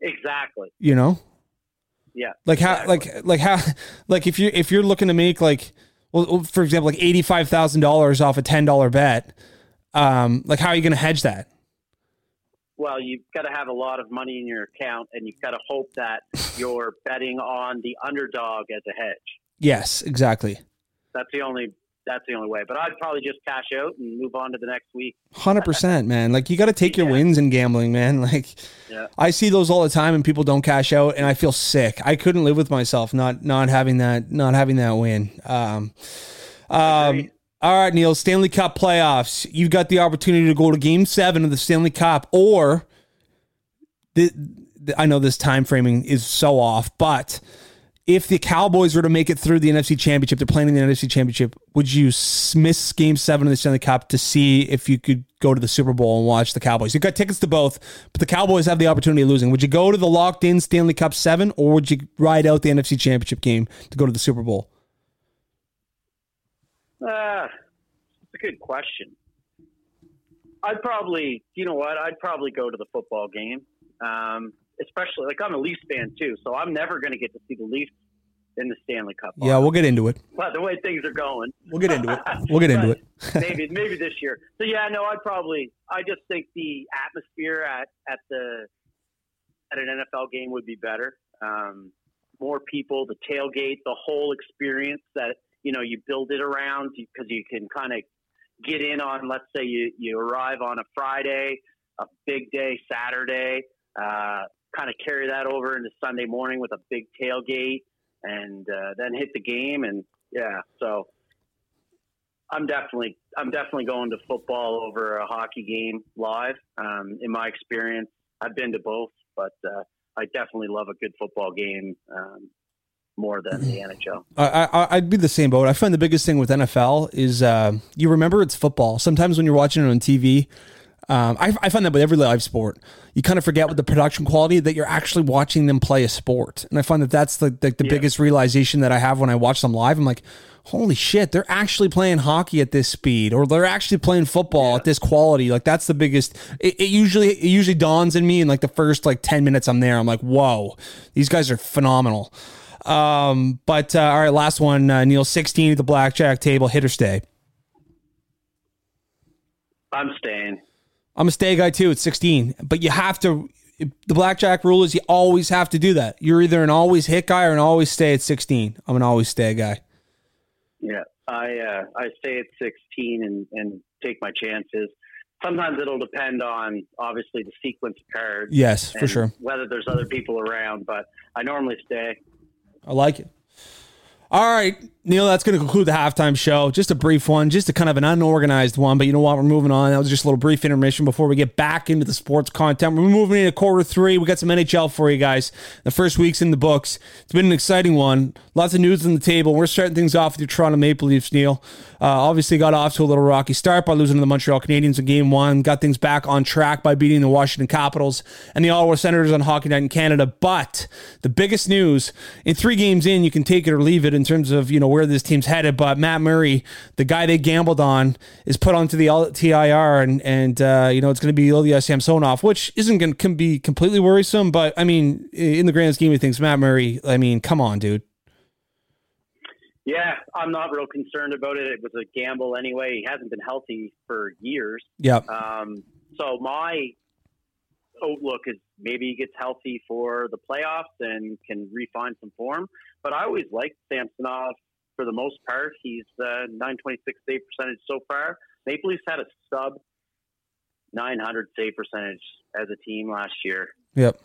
Exactly. You know. Yeah. Like how exactly. like like how like if you if you're looking to make like well for example like eighty five thousand dollars off a ten dollar bet, um like how are you going to hedge that? Well, you've got to have a lot of money in your account, and you've got to hope that <sighs> you're betting on the underdog as a hedge. Yes, exactly. That's the only that's the only way. But I'd probably just cash out and move on to the next week. Hundred percent, man. Like you got to <laughs> take your yeah. wins in gambling, man. <laughs> Like yeah. I see those all the time, and people don't cash out, and I feel sick. I couldn't live with myself not not having that not having that win. Um, um, All right, Neil, Stanley Cup playoffs. You've got the opportunity to go to game seven of the Stanley Cup, or the, the, I know this time framing is so off, but if the Cowboys were to make it through the NFC Championship, they're playing in the NFC Championship, would you miss game seven of the Stanley Cup to see if you could go to the Super Bowl and watch the Cowboys? You've got tickets to both, but the Cowboys have the opportunity of losing. Would you go to the locked in Stanley Cup seven, or would you ride out the NFC Championship game to go to the Super Bowl? Uh, it's a good question. I'd probably, you know what? I'd probably go to the football game. Um, especially like I'm a Leafs fan too, so I'm never going to get to see the Leafs in the Stanley Cup. Yeah, we'll get into it. But the way things are going, we'll get into it. <laughs> We'll get into it. <laughs> maybe maybe this year. So yeah, no, I'd probably. I just think the atmosphere at at the at an NFL game would be better. Um, more people, the tailgate, the whole experience that you know you build it around because you can kind of get in on. Let's say you you arrive on a Friday, a big day Saturday. Uh, kind of carry that over into Sunday morning with a big tailgate and uh, then hit the game. And yeah, so I'm definitely I'm definitely going to football over a hockey game live. Um, in my experience, I've been to both, but uh, I definitely love a good football game. Um, more than the NHL. I, I, would be the same boat. I find the biggest thing with NFL is uh, you remember it's football. Sometimes when you're watching it on TV, um, I, I, find that with every live sport, you kind of forget with the production quality that you're actually watching them play a sport. And I find that that's the, the, the yeah. biggest realization that I have when I watch them live. I'm like, holy shit, they're actually playing hockey at this speed or they're actually playing football yeah. at this quality. Like that's the biggest, it, it, usually, it usually dawns in me in like the first like 10 minutes I'm there. I'm like, whoa, these guys are phenomenal. Um, but uh, all right, last one, uh, Neil, 16 at the blackjack table, hit or stay. I'm staying. I'm a stay guy too at 16, but you have to. The blackjack rule is you always have to do that. You're either an always hit guy or an always stay at 16. I'm an always stay guy. Yeah, I uh, I stay at 16 and and take my chances. Sometimes it'll depend on obviously the sequence of cards. Yes, for sure. Whether there's other people around, but I normally stay. I like it. All right, Neil, that's going to conclude the halftime show. Just a brief one, just a kind of an unorganized one, but you know what? We're moving on. That was just a little brief intermission before we get back into the sports content. We're moving into quarter three. We got some NHL for you guys. The first week's in the books. It's been an exciting one. Lots of news on the table. We're starting things off with your Toronto Maple Leafs, Neil. Uh, obviously, got off to a little rocky start by losing to the Montreal Canadiens in game one. Got things back on track by beating the Washington Capitals and the Ottawa Senators on Hockey Night in Canada. But the biggest news in three games in, you can take it or leave it in terms of you know where this team's headed. But Matt Murray, the guy they gambled on, is put onto the TIR, and and uh, you know it's going to be Ilya Samsonov, which isn't going to be completely worrisome. But I mean, in the grand scheme of things, Matt Murray, I mean, come on, dude. Yeah, I'm not real concerned about it. It was a gamble anyway. He hasn't been healthy for years. Yeah. Um, so my outlook is maybe he gets healthy for the playoffs and can refine some form. But I always liked Samsonov for the most part. He's uh, 926 save percentage so far. Maple Leafs had a sub 900 save percentage as a team last year. Yep.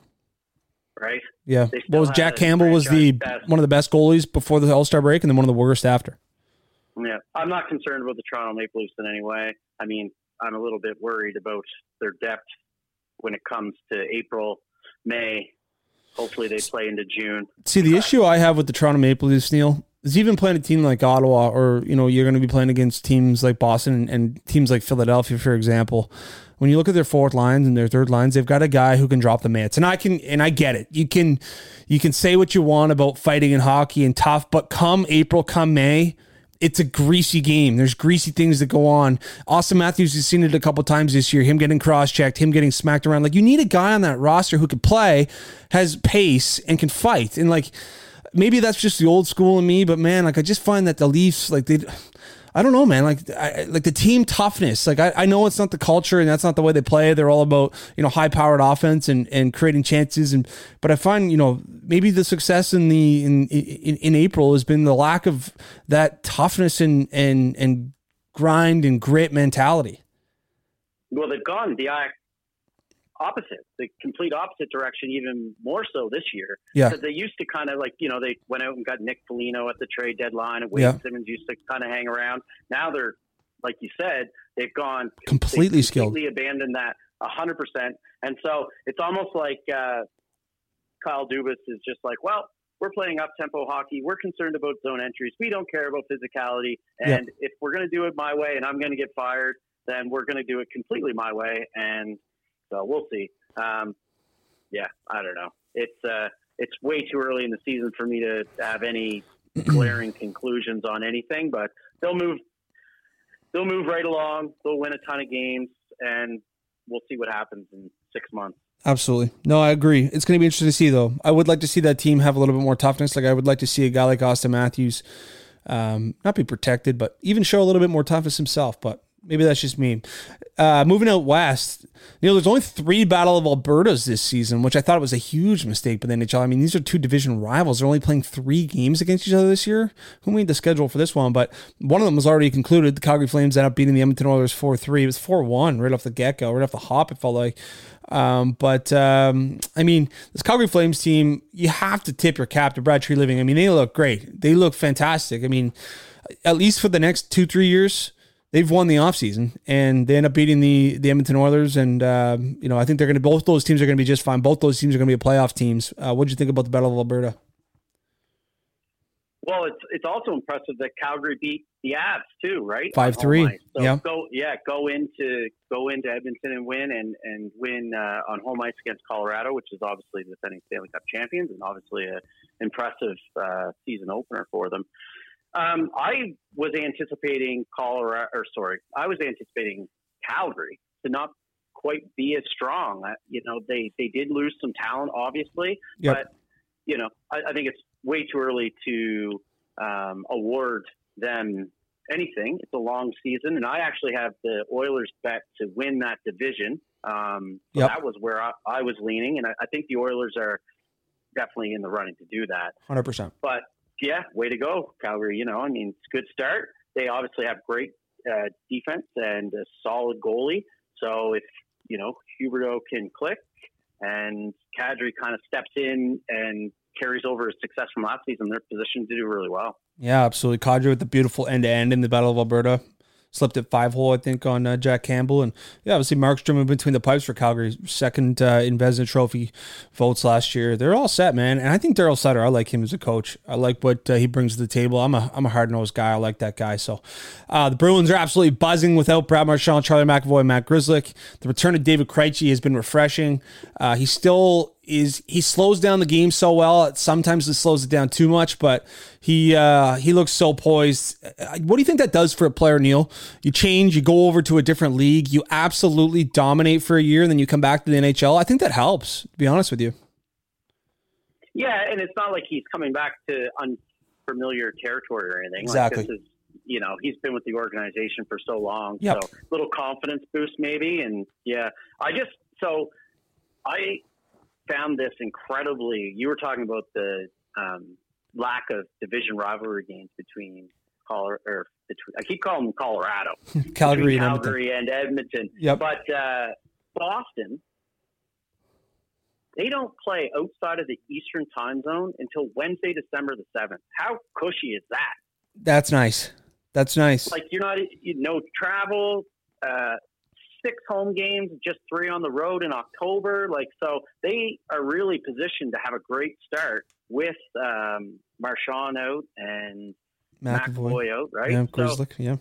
Right. Yeah. What was Jack Campbell was the best. one of the best goalies before the All Star break, and then one of the worst after. Yeah, I'm not concerned about the Toronto Maple Leafs in any way. I mean, I'm a little bit worried about their depth when it comes to April, May. Hopefully, they play into June. See, the issue I have with the Toronto Maple Leafs, Neil, is even playing a team like Ottawa, or you know, you're going to be playing against teams like Boston and, and teams like Philadelphia, for example. When you look at their fourth lines and their third lines, they've got a guy who can drop the mitts, and I can, and I get it. You can, you can say what you want about fighting in hockey and tough, but come April, come May, it's a greasy game. There's greasy things that go on. Auston Matthews has seen it a couple times this year. Him getting cross checked, him getting smacked around. Like you need a guy on that roster who can play, has pace, and can fight. And like maybe that's just the old school in me, but man, like I just find that the Leafs, like they, I don't know, man, like I, like the team toughness. Like I, I know it's not the culture and that's not the way they play. They're all about you know high powered offense and and creating chances. And but I find you know maybe the success in the in in, in April has been the lack of that toughness and and and grind and grit mentality. Well, they've gone the opposite, the complete opposite direction, even more so this year. Yeah. Because they used to kind of like, you know, they went out and got Nick Foligno at the trade deadline, and Wade yeah. Simmonds used to kind of hang around. Now they're like you said, they've gone completely they've skilled, completely abandoned that hundred percent. And so it's almost like uh, Kyle Dubas is just like, well, we're playing up tempo hockey. We're concerned about zone entries. We don't care about physicality. And yep. if we're going to do it my way, and I'm going to get fired, then we're going to do it completely my way. And so we'll see. Um, yeah, I don't know. It's uh, it's way too early in the season for me to have any <clears throat> glaring conclusions on anything. But they'll move. They'll move right along. They'll win a ton of games, and we'll see what happens in six months. Absolutely. No, I agree. It's going to be interesting to see, though. I would like to see that team have a little bit more toughness. Like, I would like to see a guy like Auston Matthews um, not be protected, but even show a little bit more toughness himself. But Maybe that's just me. Uh, moving out west, you know, there's only three Battle of Albertas this season, which I thought was a huge mistake by the NHL. I mean, these are two division rivals. They're only playing three games against each other this year. Who made the schedule for this one? But one of them was already concluded. The Calgary Flames ended up beating the Edmonton Oilers 4 3. It was 4 1 right off the get go, right off the hop, it felt like. Um, but um, I mean, this Calgary Flames team, you have to tip your cap to Brad Treliving. I mean, they look great. They look fantastic. I mean, at least for the next two, three years they've won the offseason and they end up beating the the Edmonton Oilers. And uh, you know, I think they're going to both those teams are going to be just fine. Both those teams are going to be playoff teams. Uh, what do you think about the Battle of Alberta? Well, it's it's also impressive that Calgary beat the Avs too, right? Five three. So yeah. Go yeah. Go into go into Edmonton and win and and win uh, on home ice against Colorado, which is obviously the defending Stanley Cup champions and obviously a impressive uh, season opener for them. Um, I was anticipating Colorado, or sorry, I was anticipating Calgary to not quite be as strong. You know, they they did lose some talent, obviously, yep. but you know, I, I, think it's way too early to um, award them anything. It's a long season, and I actually have the Oilers bet to win that division. Um, so yep. that was where I, I was leaning, and I, I think the Oilers are definitely in the running to do that. Hundred percent. But yeah, way to go, Calgary. You know, I mean, it's a good start. They obviously have great uh, defense and a solid goalie. So if you know Huberdeau can click and Kadri kind of steps in and carries over his success from last season, they're positioned to do really well. Yeah, absolutely. Kadri with the beautiful end to end in the Battle of Alberta slipped at five hole, I think, on uh, Jack Campbell. And yeah, obviously Markstrom in between the pipes for Calgary, second uh, in Trophy votes last year. They're all set, man. And I think Daryl Sutter, I like him as a coach. I like what uh, he brings to the table. I'm a I'm a hard nosed guy. I like that guy. So uh, the Bruins are absolutely buzzing without Brad Marchand, Charlie McAvoy, Matt Grzelcyk. The return of David Krejci has been refreshing. Uh, he's still is he slows down the game so well. Sometimes it slows it down too much, but he uh, he looks so poised. What do you think that does for a player, Neil? You change, you go over to a different league, you absolutely dominate for a year, and then you come back to the NHL. I think that helps. To be honest with you. Yeah, and it's not like he's coming back to unfamiliar territory or anything. Exactly. Like you know, he's been with the organization for so long. Yep. So little confidence boost maybe. And yeah, I just so I found this incredibly. You were talking about the um, lack of division rivalry games between Colorado, or between, I keep calling them Colorado, <laughs> Calgary, and Calgary Edmonton. and Edmonton. Yep. But uh, Boston, they don't play outside of the Eastern Time Zone until Wednesday, December the seventh. How cushy is that? That's nice. That's nice. Like you're not, you no travel. Uh, six home games, just three on the road in October. Like, so they are really positioned to have a great start with um, Marchand out and McAvoy, McAvoy out, right? Yeah, so, yeah.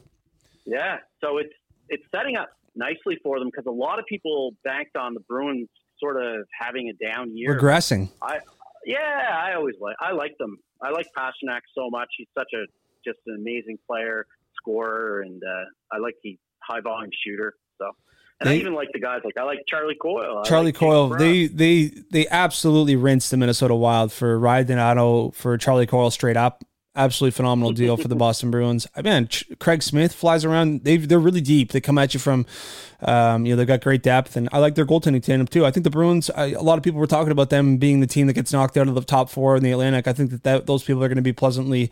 Yeah. So it's it's setting up nicely for them because a lot of people banked on the Bruins sort of having a down year, regressing. I yeah, I always like I like them. I like Pastrnak so much. He's such a just an amazing player, scorer, and uh, I like the high volume shooter. So and they, I even like the guys like I like Charlie Coyle. Charlie like Coyle. They they they absolutely rinsed the Minnesota Wild for Ryan Donato for Charlie Coyle straight up absolutely phenomenal deal for the <laughs> Boston Bruins. I mean, Craig Smith flies around. They they're really deep. They come at you from, um, you know, they've got great depth, and I like their goaltending tandem too. I think the Bruins. I, a lot of people were talking about them being the team that gets knocked out of the top four in the Atlantic. I think that, that those people are going to be pleasantly,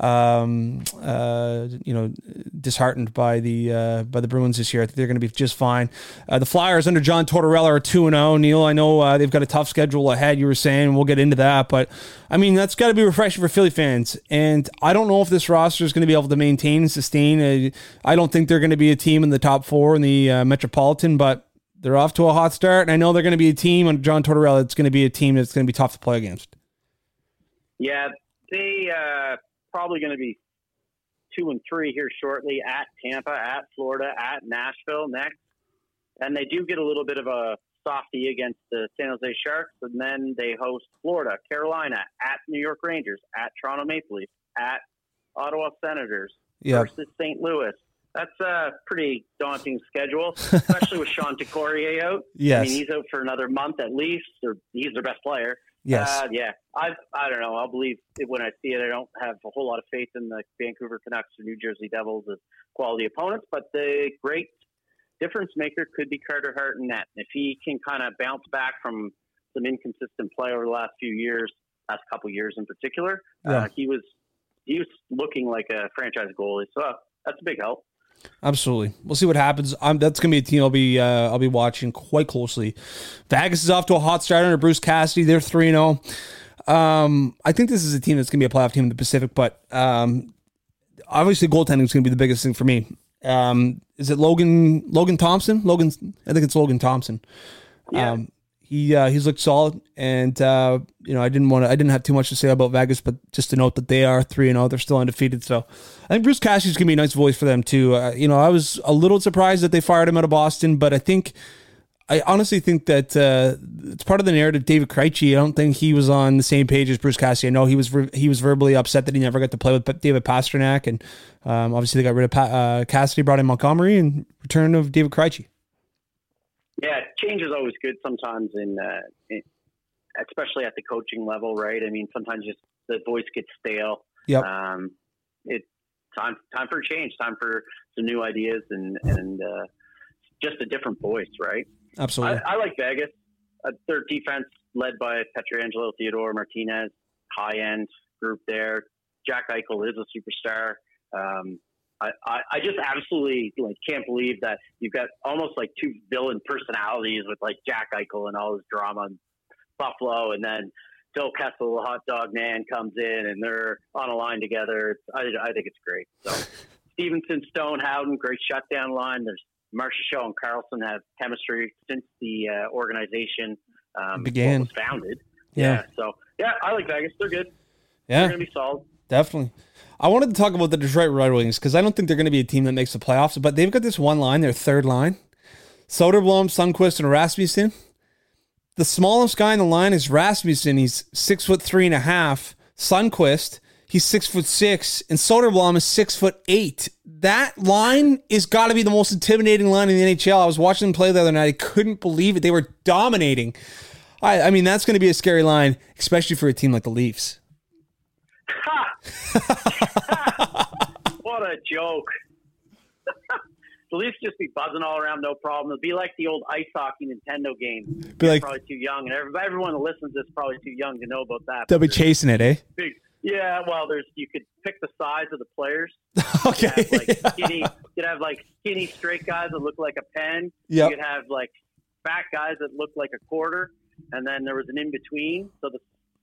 um, uh, you know, disheartened by the uh, by the Bruins this year. I think they're going to be just fine. Uh, the Flyers under John Tortorella are two and zero. Oh. Neil, I know uh, they've got a tough schedule ahead. You were saying we'll get into that, but I mean that's got to be refreshing for Philly fans and And I don't know if this roster is going to be able to maintain and sustain. I don't think they're going to be a team in the top four in the uh, Metropolitan, but they're off to a hot start. And I know they're going to be a team under John Tortorella. It's going to be a team that's going to be tough to play against. Yeah, they uh, probably going to be two and three here shortly at Tampa, at Florida, at Nashville next. And they do get a little bit of a softy against the San Jose Sharks, and then they host Florida, Carolina, at New York Rangers, at Toronto Maple Leafs, at Ottawa Senators yep. versus St. Louis. That's a pretty daunting schedule, especially with <laughs> Sean Couturier out. Yes. I mean, he's out for another month at least, or he's their best player. Yes. Uh, yeah. I I don't know. I'll believe it when I see it. I don't have a whole lot of faith in the Vancouver Canucks or New Jersey Devils as quality opponents, but the great difference maker could be Carter Hart in net. If he can kind of bounce back from some inconsistent play over the last few years, last couple years in particular, uh, yeah. uh, he was he was looking like a franchise goalie. So uh, that's a big help. Absolutely. We'll see what happens. I'm, that's going to be a team I'll be uh, I'll be watching quite closely. Vegas is off to a hot start under Bruce Cassidy. They're 3 0. Um, I think this is a team that's going to be a playoff team in the Pacific, but um, obviously goaltending is going to be the biggest thing for me. Um, is it Logan Logan Thompson? Logan, I think it's Logan Thompson. Yeah. Um, he uh, he's looked solid, and uh, you know I didn't want to I didn't have too much to say about Vegas, but just to note that they are three and zero, they're still undefeated. So I think Bruce Cassidy's gonna be a nice voice for them too. Uh, you know I was a little surprised that they fired him out of Boston, but I think I honestly think that uh, it's part of the narrative. David Krejci, I don't think he was on the same page as Bruce Cassidy. I know he was he was verbally upset that he never got to play with David Pastrnak, and um, obviously they got rid of pa- uh, Cassidy, brought in Montgomery, and return of David Krejci. Yeah, change is always good sometimes, in, uh, in, especially at the coaching level, right? I mean, sometimes just the voice gets stale. Yep. Um, it time time for change, time for some new ideas, and and uh, just a different voice, right? Absolutely. I, I like Vegas. Uh, their defense led by Pietrangelo, Theodore Martinez, high end group there. Jack Eichel is a superstar. Um, I, I, just absolutely like can't believe that you've got almost like two villain personalities with like Jack Eichel and all his drama in Buffalo, and then Phil Kessel, the hot dog man, comes in and they're on a line together. It's, I, I think it's great. So <laughs> Stephenson, Stone, Howden, great shutdown line. There's Marcia Show and Karlsson have chemistry since the uh, organization um, began was founded. Yeah. yeah. So yeah, I like Vegas. They're good. Yeah. They're gonna be solid. Definitely. I wanted to talk about the Detroit Red Wings because I don't think they're going to be a team that makes the playoffs, but they've got this one line, their third line. Soderblom, Sundqvist, and Rasmussen. The smallest guy in the line is Rasmussen. He's six foot three and a half. Sundqvist, he's six foot six, and Soderblom is six foot eight. That line is got to be the most intimidating line in the NHL. I was watching them play the other night. I couldn't believe it. They were dominating. I, I mean, that's going to be a scary line, especially for a team like the Leafs. <laughs> what a joke. <laughs> the Leafs just be buzzing all around, no problem. It'd be like the old ice hockey Nintendo game. Be like, probably too young, and everyone that listens to this is probably too young to know about that. They'll be chasing it, eh? Big, yeah, well, there's you could pick the size of the players. <laughs> okay, you have, like skinny, you have like skinny straight guys that look like a pen. Yep. You could have like fat guys that look like a quarter, and then there was an in between. So the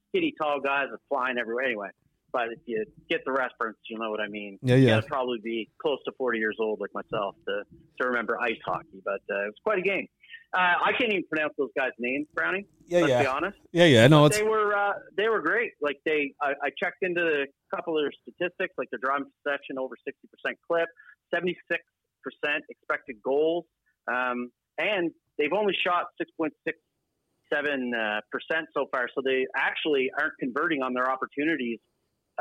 skinny tall guys are flying everywhere. Anyway, but if you get the reference, you'll know what I mean. Yeah, yeah. You got to probably be close to 40 years old, like myself, to to remember ice hockey. But uh, it was quite a game. Uh, I can't even pronounce those guys' names, Brownie. Yeah, let's yeah. Be honest. Yeah, yeah. No, they were uh, they were great. Like they, I, I checked into a couple of their statistics, like their driving possession over 60 percent clip, 76 percent expected goals, um, and they've only shot 6.67 uh, percent so far. So they actually aren't converting on their opportunities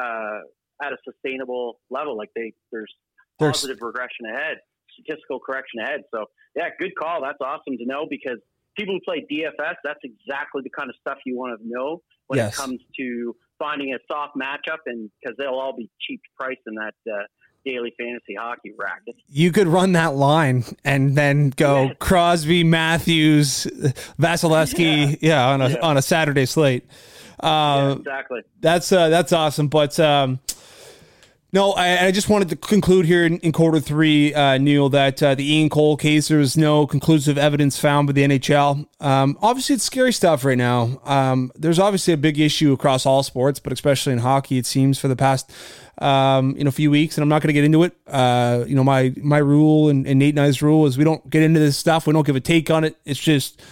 uh, at a sustainable level. Like they, there's, there's positive regression ahead, statistical correction ahead. So yeah, good call. That's awesome to know because people who play DFS, that's exactly the kind of stuff you want to know when yes. it comes to finding a soft matchup, and because they'll all be cheap price in that. Uh, daily fantasy hockey racket. You could run that line and then go yeah. Crosby, Matthews, Vasilevskiy, yeah, yeah on a yeah. on a Saturday slate. Uh, exactly. That's uh, that's awesome. But um, No, I, I, just wanted to conclude here in, in quarter three, uh, Neil, that uh, the Ian Cole case, there was no conclusive evidence found by the NHL. Um, obviously, it's scary stuff right now. Um, there's obviously a big issue across all sports, but especially in hockey, it seems for the past um, you know few weeks. And I'm not going to get into it. Uh, you know, my my rule and, and Nate and I's rule is we don't get into this stuff. We don't give a take on it. It's just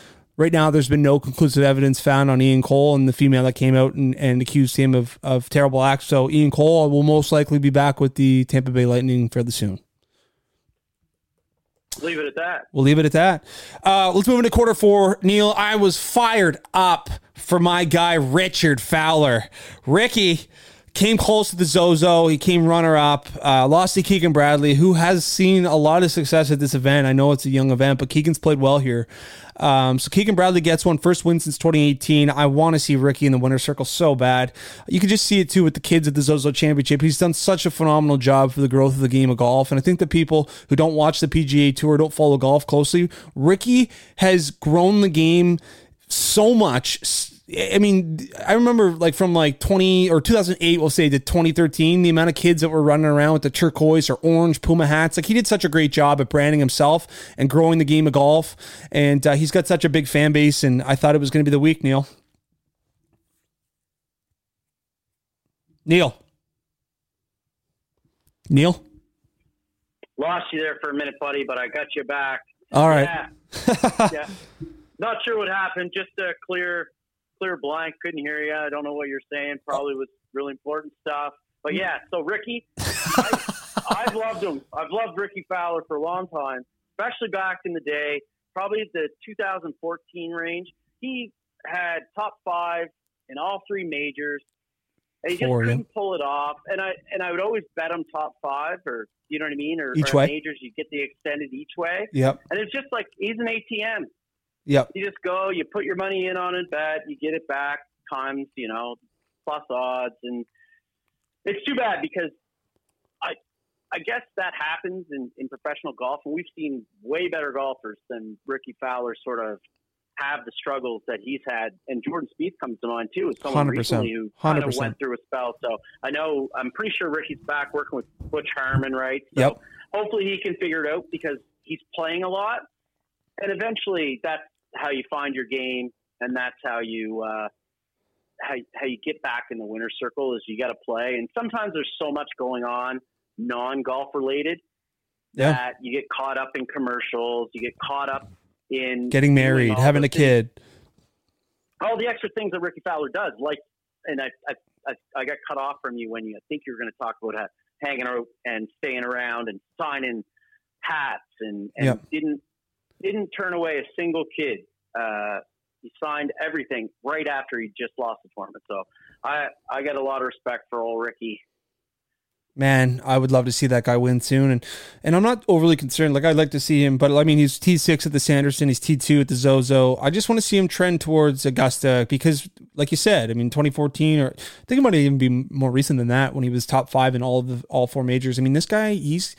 Right now, there's been no conclusive evidence found on Ian Cole and the female that came out and, and accused him of, of terrible acts. So Ian Cole will most likely be back with the Tampa Bay Lightning fairly soon. Leave it at that. We'll leave it at that. Uh, let's move into quarter four. Neil, I was fired up for my guy, Richard Fowler. Rickie came close to the Zozo. He came runner up. Uh, lost to Keegan Bradley, who has seen a lot of success at this event. I know it's a young event, but Keegan's played well here. Um, so Keegan Bradley gets one first win since 2018. I want to see Rickie in the winner's circle so bad. You can just see it too with the kids at the Zozo Championship. He's done such a phenomenal job for the growth of the game of golf. And I think the people who don't watch the PGA Tour, don't follow golf closely, Rickie has grown the game so much I mean, I remember like from like 20 or 2008, we'll say to 2013, the amount of kids that were running around with the turquoise or orange Puma hats. Like he did such a great job at branding himself and growing the game of golf. And uh, he's got such a big fan base. And I thought it was going to be the week, Neil. Neil. Neil. Lost you there for a minute, buddy, but I got you back. All right. Yeah. <laughs> yeah. Not sure what happened. Just a clear clear blank. Couldn't hear you. I don't know what you're saying. Oh. Probably was really important stuff. But yeah, so Rickie, <laughs> I, I've loved him. I've loved Rickie Fowler for a long time, especially back in the day, probably the 2014 range. He had top five in all three majors. And he just Four, couldn't pull it off. And I and I would always bet him top five or you know what I mean? Or, each or way. majors you get the extended each way. Yep. And it's just like he's an ATM. Yep. You just go, you put your money in on a bet, you get it back times, you know, plus odds, and it's too bad because I, I guess that happens in, in professional golf, and we've seen way better golfers than Rickie Fowler sort of have the struggles that he's had. And Jordan Spieth comes to mind too, as someone 100%. recently who kind of went through a spell. So I know I'm pretty sure Rickie's back working with Butch Harmon, right? So yep. hopefully he can figure it out because he's playing a lot. And eventually that's how you find your game, and that's how you uh, how how you get back in the winner's circle. Is you got to play, and sometimes there's so much going on non golf related yeah. that you get caught up in commercials, you get caught up in getting married, having a things. kid, all the extra things that Rickie Fowler does. Like, and I I, I, I got cut off from you when you I think you were going to talk about hanging out and staying around and signing hats and, and yep. didn't didn't turn away a single kid. Uh, he signed everything right after he just lost the tournament. So I I got a lot of respect for old Rickie. Man, I would love to see that guy win soon, and and I'm not overly concerned. Like I'd like to see him, but I mean he's T six at the Sanderson, he's T two at the Zozo. I just want to see him trend towards Augusta because, like you said, I mean 2014 or I think it might even be more recent than that when he was top five in all of the all four majors. I mean this guy he's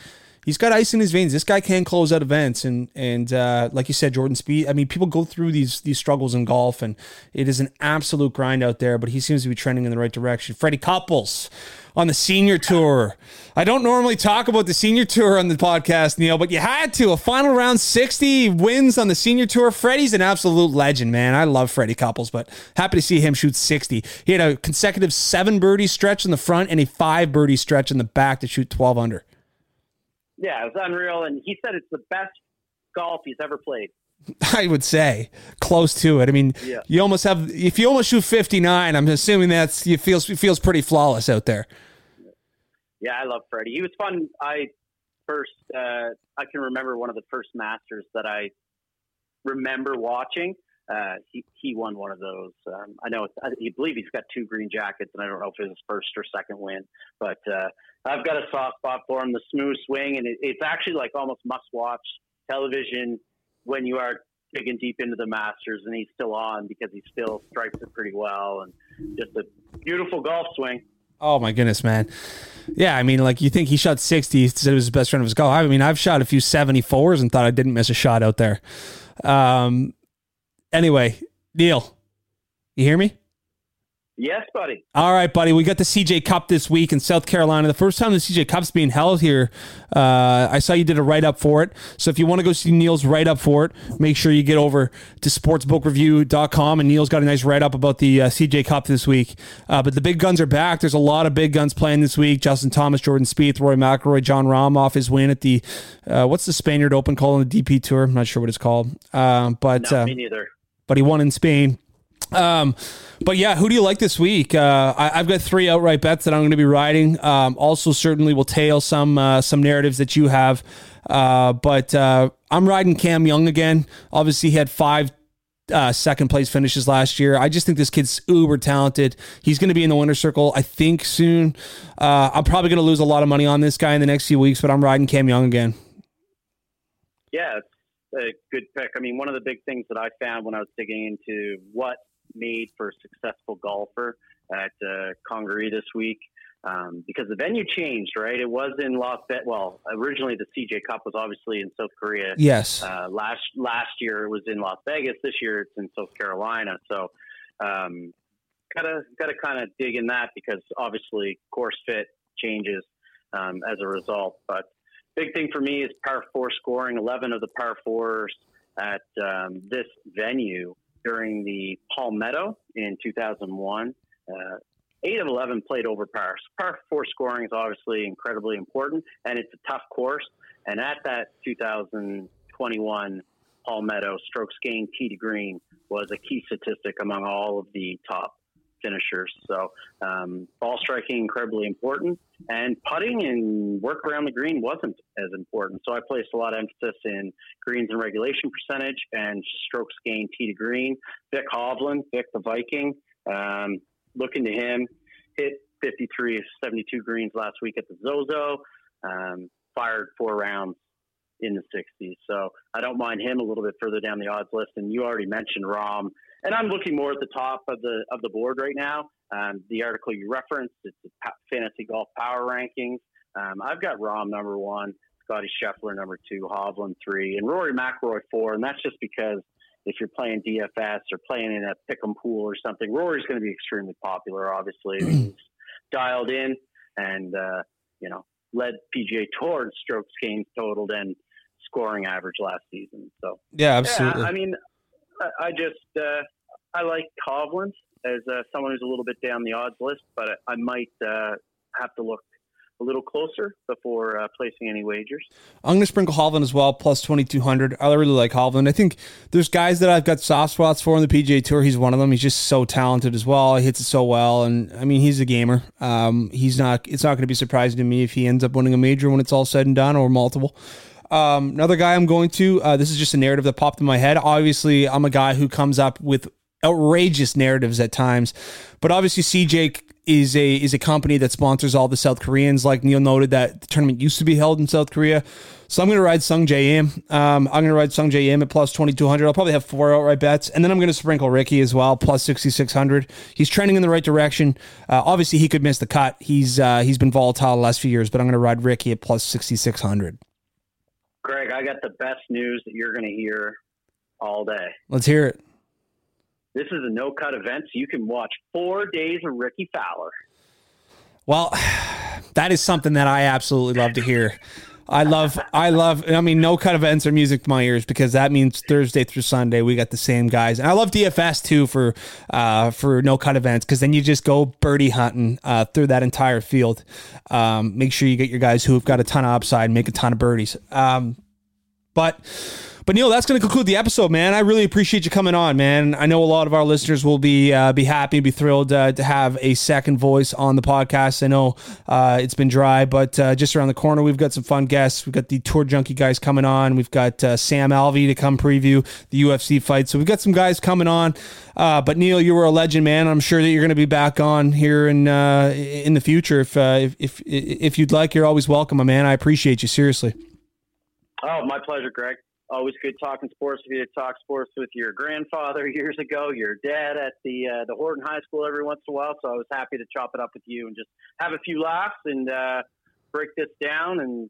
he's got ice in his veins. This guy can close out events, and and uh, like you said, Jordan Spieth. I mean, people go through these these struggles in golf, and it is an absolute grind out there. But he seems to be trending in the right direction. Freddie Couples on the senior tour. I don't normally talk about the senior tour on the podcast, Neil, but you had to. A final round 60 wins on the senior tour. Freddie's an absolute legend, man. I love Freddie Couples, but happy to see him shoot 60. He had a consecutive seven birdie stretch in the front and a five birdie stretch in the back to shoot 12 under. Yeah, it was unreal, and he said it's the best golf he's ever played. <laughs> I would say close to it. I mean, yeah. you almost have if you almost shoot 59, I'm assuming that's you feels feels pretty flawless out there. Yeah, I love Freddie. He was fun. I first uh, I can remember one of the first Masters that I remember watching. Uh, he he won one of those. Um, I know I believe he's got two green jackets, and I don't know if it was his first or second win, but uh, I've got a soft spot for him. The smooth swing, and it, it's actually like almost must watch television when you are digging deep into the Masters, and he's still on because he still strikes it pretty well, and just a beautiful golf swing. Oh my goodness, man! Yeah, I mean, like you think he shot sixty, he said it was his best friend of his golf. I mean, I've shot a few seventy fours and thought I didn't miss a shot out there. Um, anyway, Neil, you hear me? Yes, buddy. All right, buddy. We got the CJ Cup this week in South Carolina. The first time the CJ Cup's being held here. Uh, I saw you did a write up for it. So if you want to go see Neil's write up for it, make sure you get over to sportsbookreview.com. And Neil's got a nice write up about the uh, CJ Cup this week. Uh, but the big guns are back. There's a lot of big guns playing this week. Justin Thomas, Jordan Spieth, Rory McIlroy, Jon Rahm off his win at the uh, what's the Spaniard Open called on the DP Tour? I'm not sure what it's called. Uh, but no, me neither. But he won in Spain. Um, but yeah, who do you like this week? Uh, I, have got three outright bets that I'm going to be riding. Um, also, certainly will tail some uh, some narratives that you have. Uh, but uh, I'm riding Cam Young again. Obviously, he had five uh, second place finishes last year. I just think this kid's uber talented. He's going to be in the winner circle, I think, soon. Uh, I'm probably going to lose a lot of money on this guy in the next few weeks, but I'm riding Cam Young again. Yeah, a good pick. I mean, one of the big things that I found when I was digging into what made for a successful golfer at uh, Congaree this week um, because the venue changed, right? It was in Las Vegas. Well, originally the CJ Cup was obviously in South Korea. Yes. Uh, last last year it was in Las Vegas. This year it's in South Carolina. So, um, gotta gotta kind of dig in that because obviously course fit changes um, as a result. But big thing for me is par four scoring. Eleven of the par fours at um, this venue during the Palmetto in 2001. Uh, eight of 11 played over par. Par four scoring is obviously incredibly important, and it's a tough course. And at that 2021 Palmetto, strokes gained tee to green was a key statistic among all of the top finishers. So um, ball striking incredibly important, and putting and work around the green wasn't as important. So I placed a lot of emphasis in greens and regulation percentage and strokes gained tee to green. Vic Hovland, Vic the Viking, um, looking to him, hit 53 of 72 greens last week at the Zozo, um, fired four rounds in the 60s. So I don't mind him a little bit further down the odds list. And you already mentioned Rahm and I'm looking more at the top of the of the board right now. Um, the article you referenced, it's the fantasy golf power rankings. Um, I've got Rahm number one, Scotty Scheffler number two, Hovland three, and Rory McIlroy four. And that's just because if you're playing DFS or playing in a pick'em pool or something, Rory's going to be extremely popular. Obviously, he's <clears throat> dialed in and uh, you know led PGA Tour strokes gained totaled and scoring average last season. So yeah, absolutely. Yeah, I mean, I just uh, I like Hovland as uh, someone who's a little bit down the odds list, but I might uh, have to look a little closer before uh, placing any wagers. I'm going to sprinkle Hovland as well, plus 2200. I really like Hovland. I think there's guys that I've got soft spots for on the PGA Tour. He's one of them. He's just so talented as well. He hits it so well, and I mean, he's a gamer. Um, he's not. It's not going to be surprising to me if he ends up winning a major when it's all said and done, or multiple. Um, another guy I'm going to. Uh, this is just a narrative that popped in my head. Obviously, I'm a guy who comes up with outrageous narratives at times, but obviously CJ is a is a company that sponsors all the South Koreans. Like Neil noted, that the tournament used to be held in South Korea. So I'm going to ride Sungjae Im. Um, I'm going to ride Sungjae Im at plus 2200. I'll probably have four outright bets. And then I'm going to sprinkle Rickie as well, plus 6600. He's trending in the right direction. Uh, obviously, he could miss the cut. He's uh, He's been volatile the last few years, but I'm going to ride Rickie at plus 6600. Greg, I got the best news that you're going to hear all day. Let's hear it. This is a no cut event, so you can watch four days of Rickie Fowler. Well, <sighs> that is something that I absolutely love to hear. I love, I love, I mean, no cut events are music to my ears because that means Thursday through Sunday we got the same guys, and I love DFS too for, uh, for no cut events because then you just go birdie hunting uh, through that entire field. Um, make sure you get your guys who have got a ton of upside, make a ton of birdies. Um, but but Neil, that's going to conclude the episode, man. I really appreciate you coming on, man. I know a lot of our listeners will be uh, be happy, be thrilled uh, to have a second voice on the podcast. I know uh, it's been dry, but uh, just around the corner, we've got some fun guests. We've got the Tour Junkie guys coming on. We've got uh, Sam Alvey to come preview the UFC fight. So we've got some guys coming on. Uh, but Neil, you were a legend, man. I'm sure that you're going to be back on here in in the future if, if if if you'd like. You're always welcome, my man. I appreciate you seriously. Oh, my pleasure, Greg always good talking sports with you. Talk sports with your grandfather <laughs> years ago, your dad at the uh, the Horton High School every once in a while. So I was happy to chop it up with you and just have a few laughs and uh, break this down and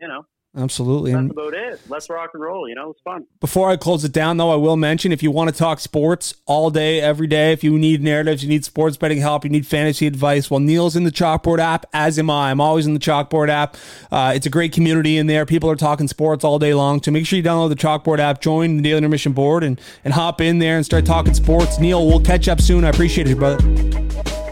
you know Absolutely. That's about it. Let's rock and roll. You know, it's fun. before I close it down, though, I will mention if you want to talk sports all day, every day, if you need narratives, you need sports betting help, you need fantasy advice, well, Neil's in the Chalkboard app, as am I. I'm always in the Chalkboard app. Uh, it's a great community in there. People are talking sports all day long. So make sure you download the Chalkboard app, join the Daily Intermission board, and, and hop in there and start talking sports. Neil, we'll catch up soon. I appreciate it, brother.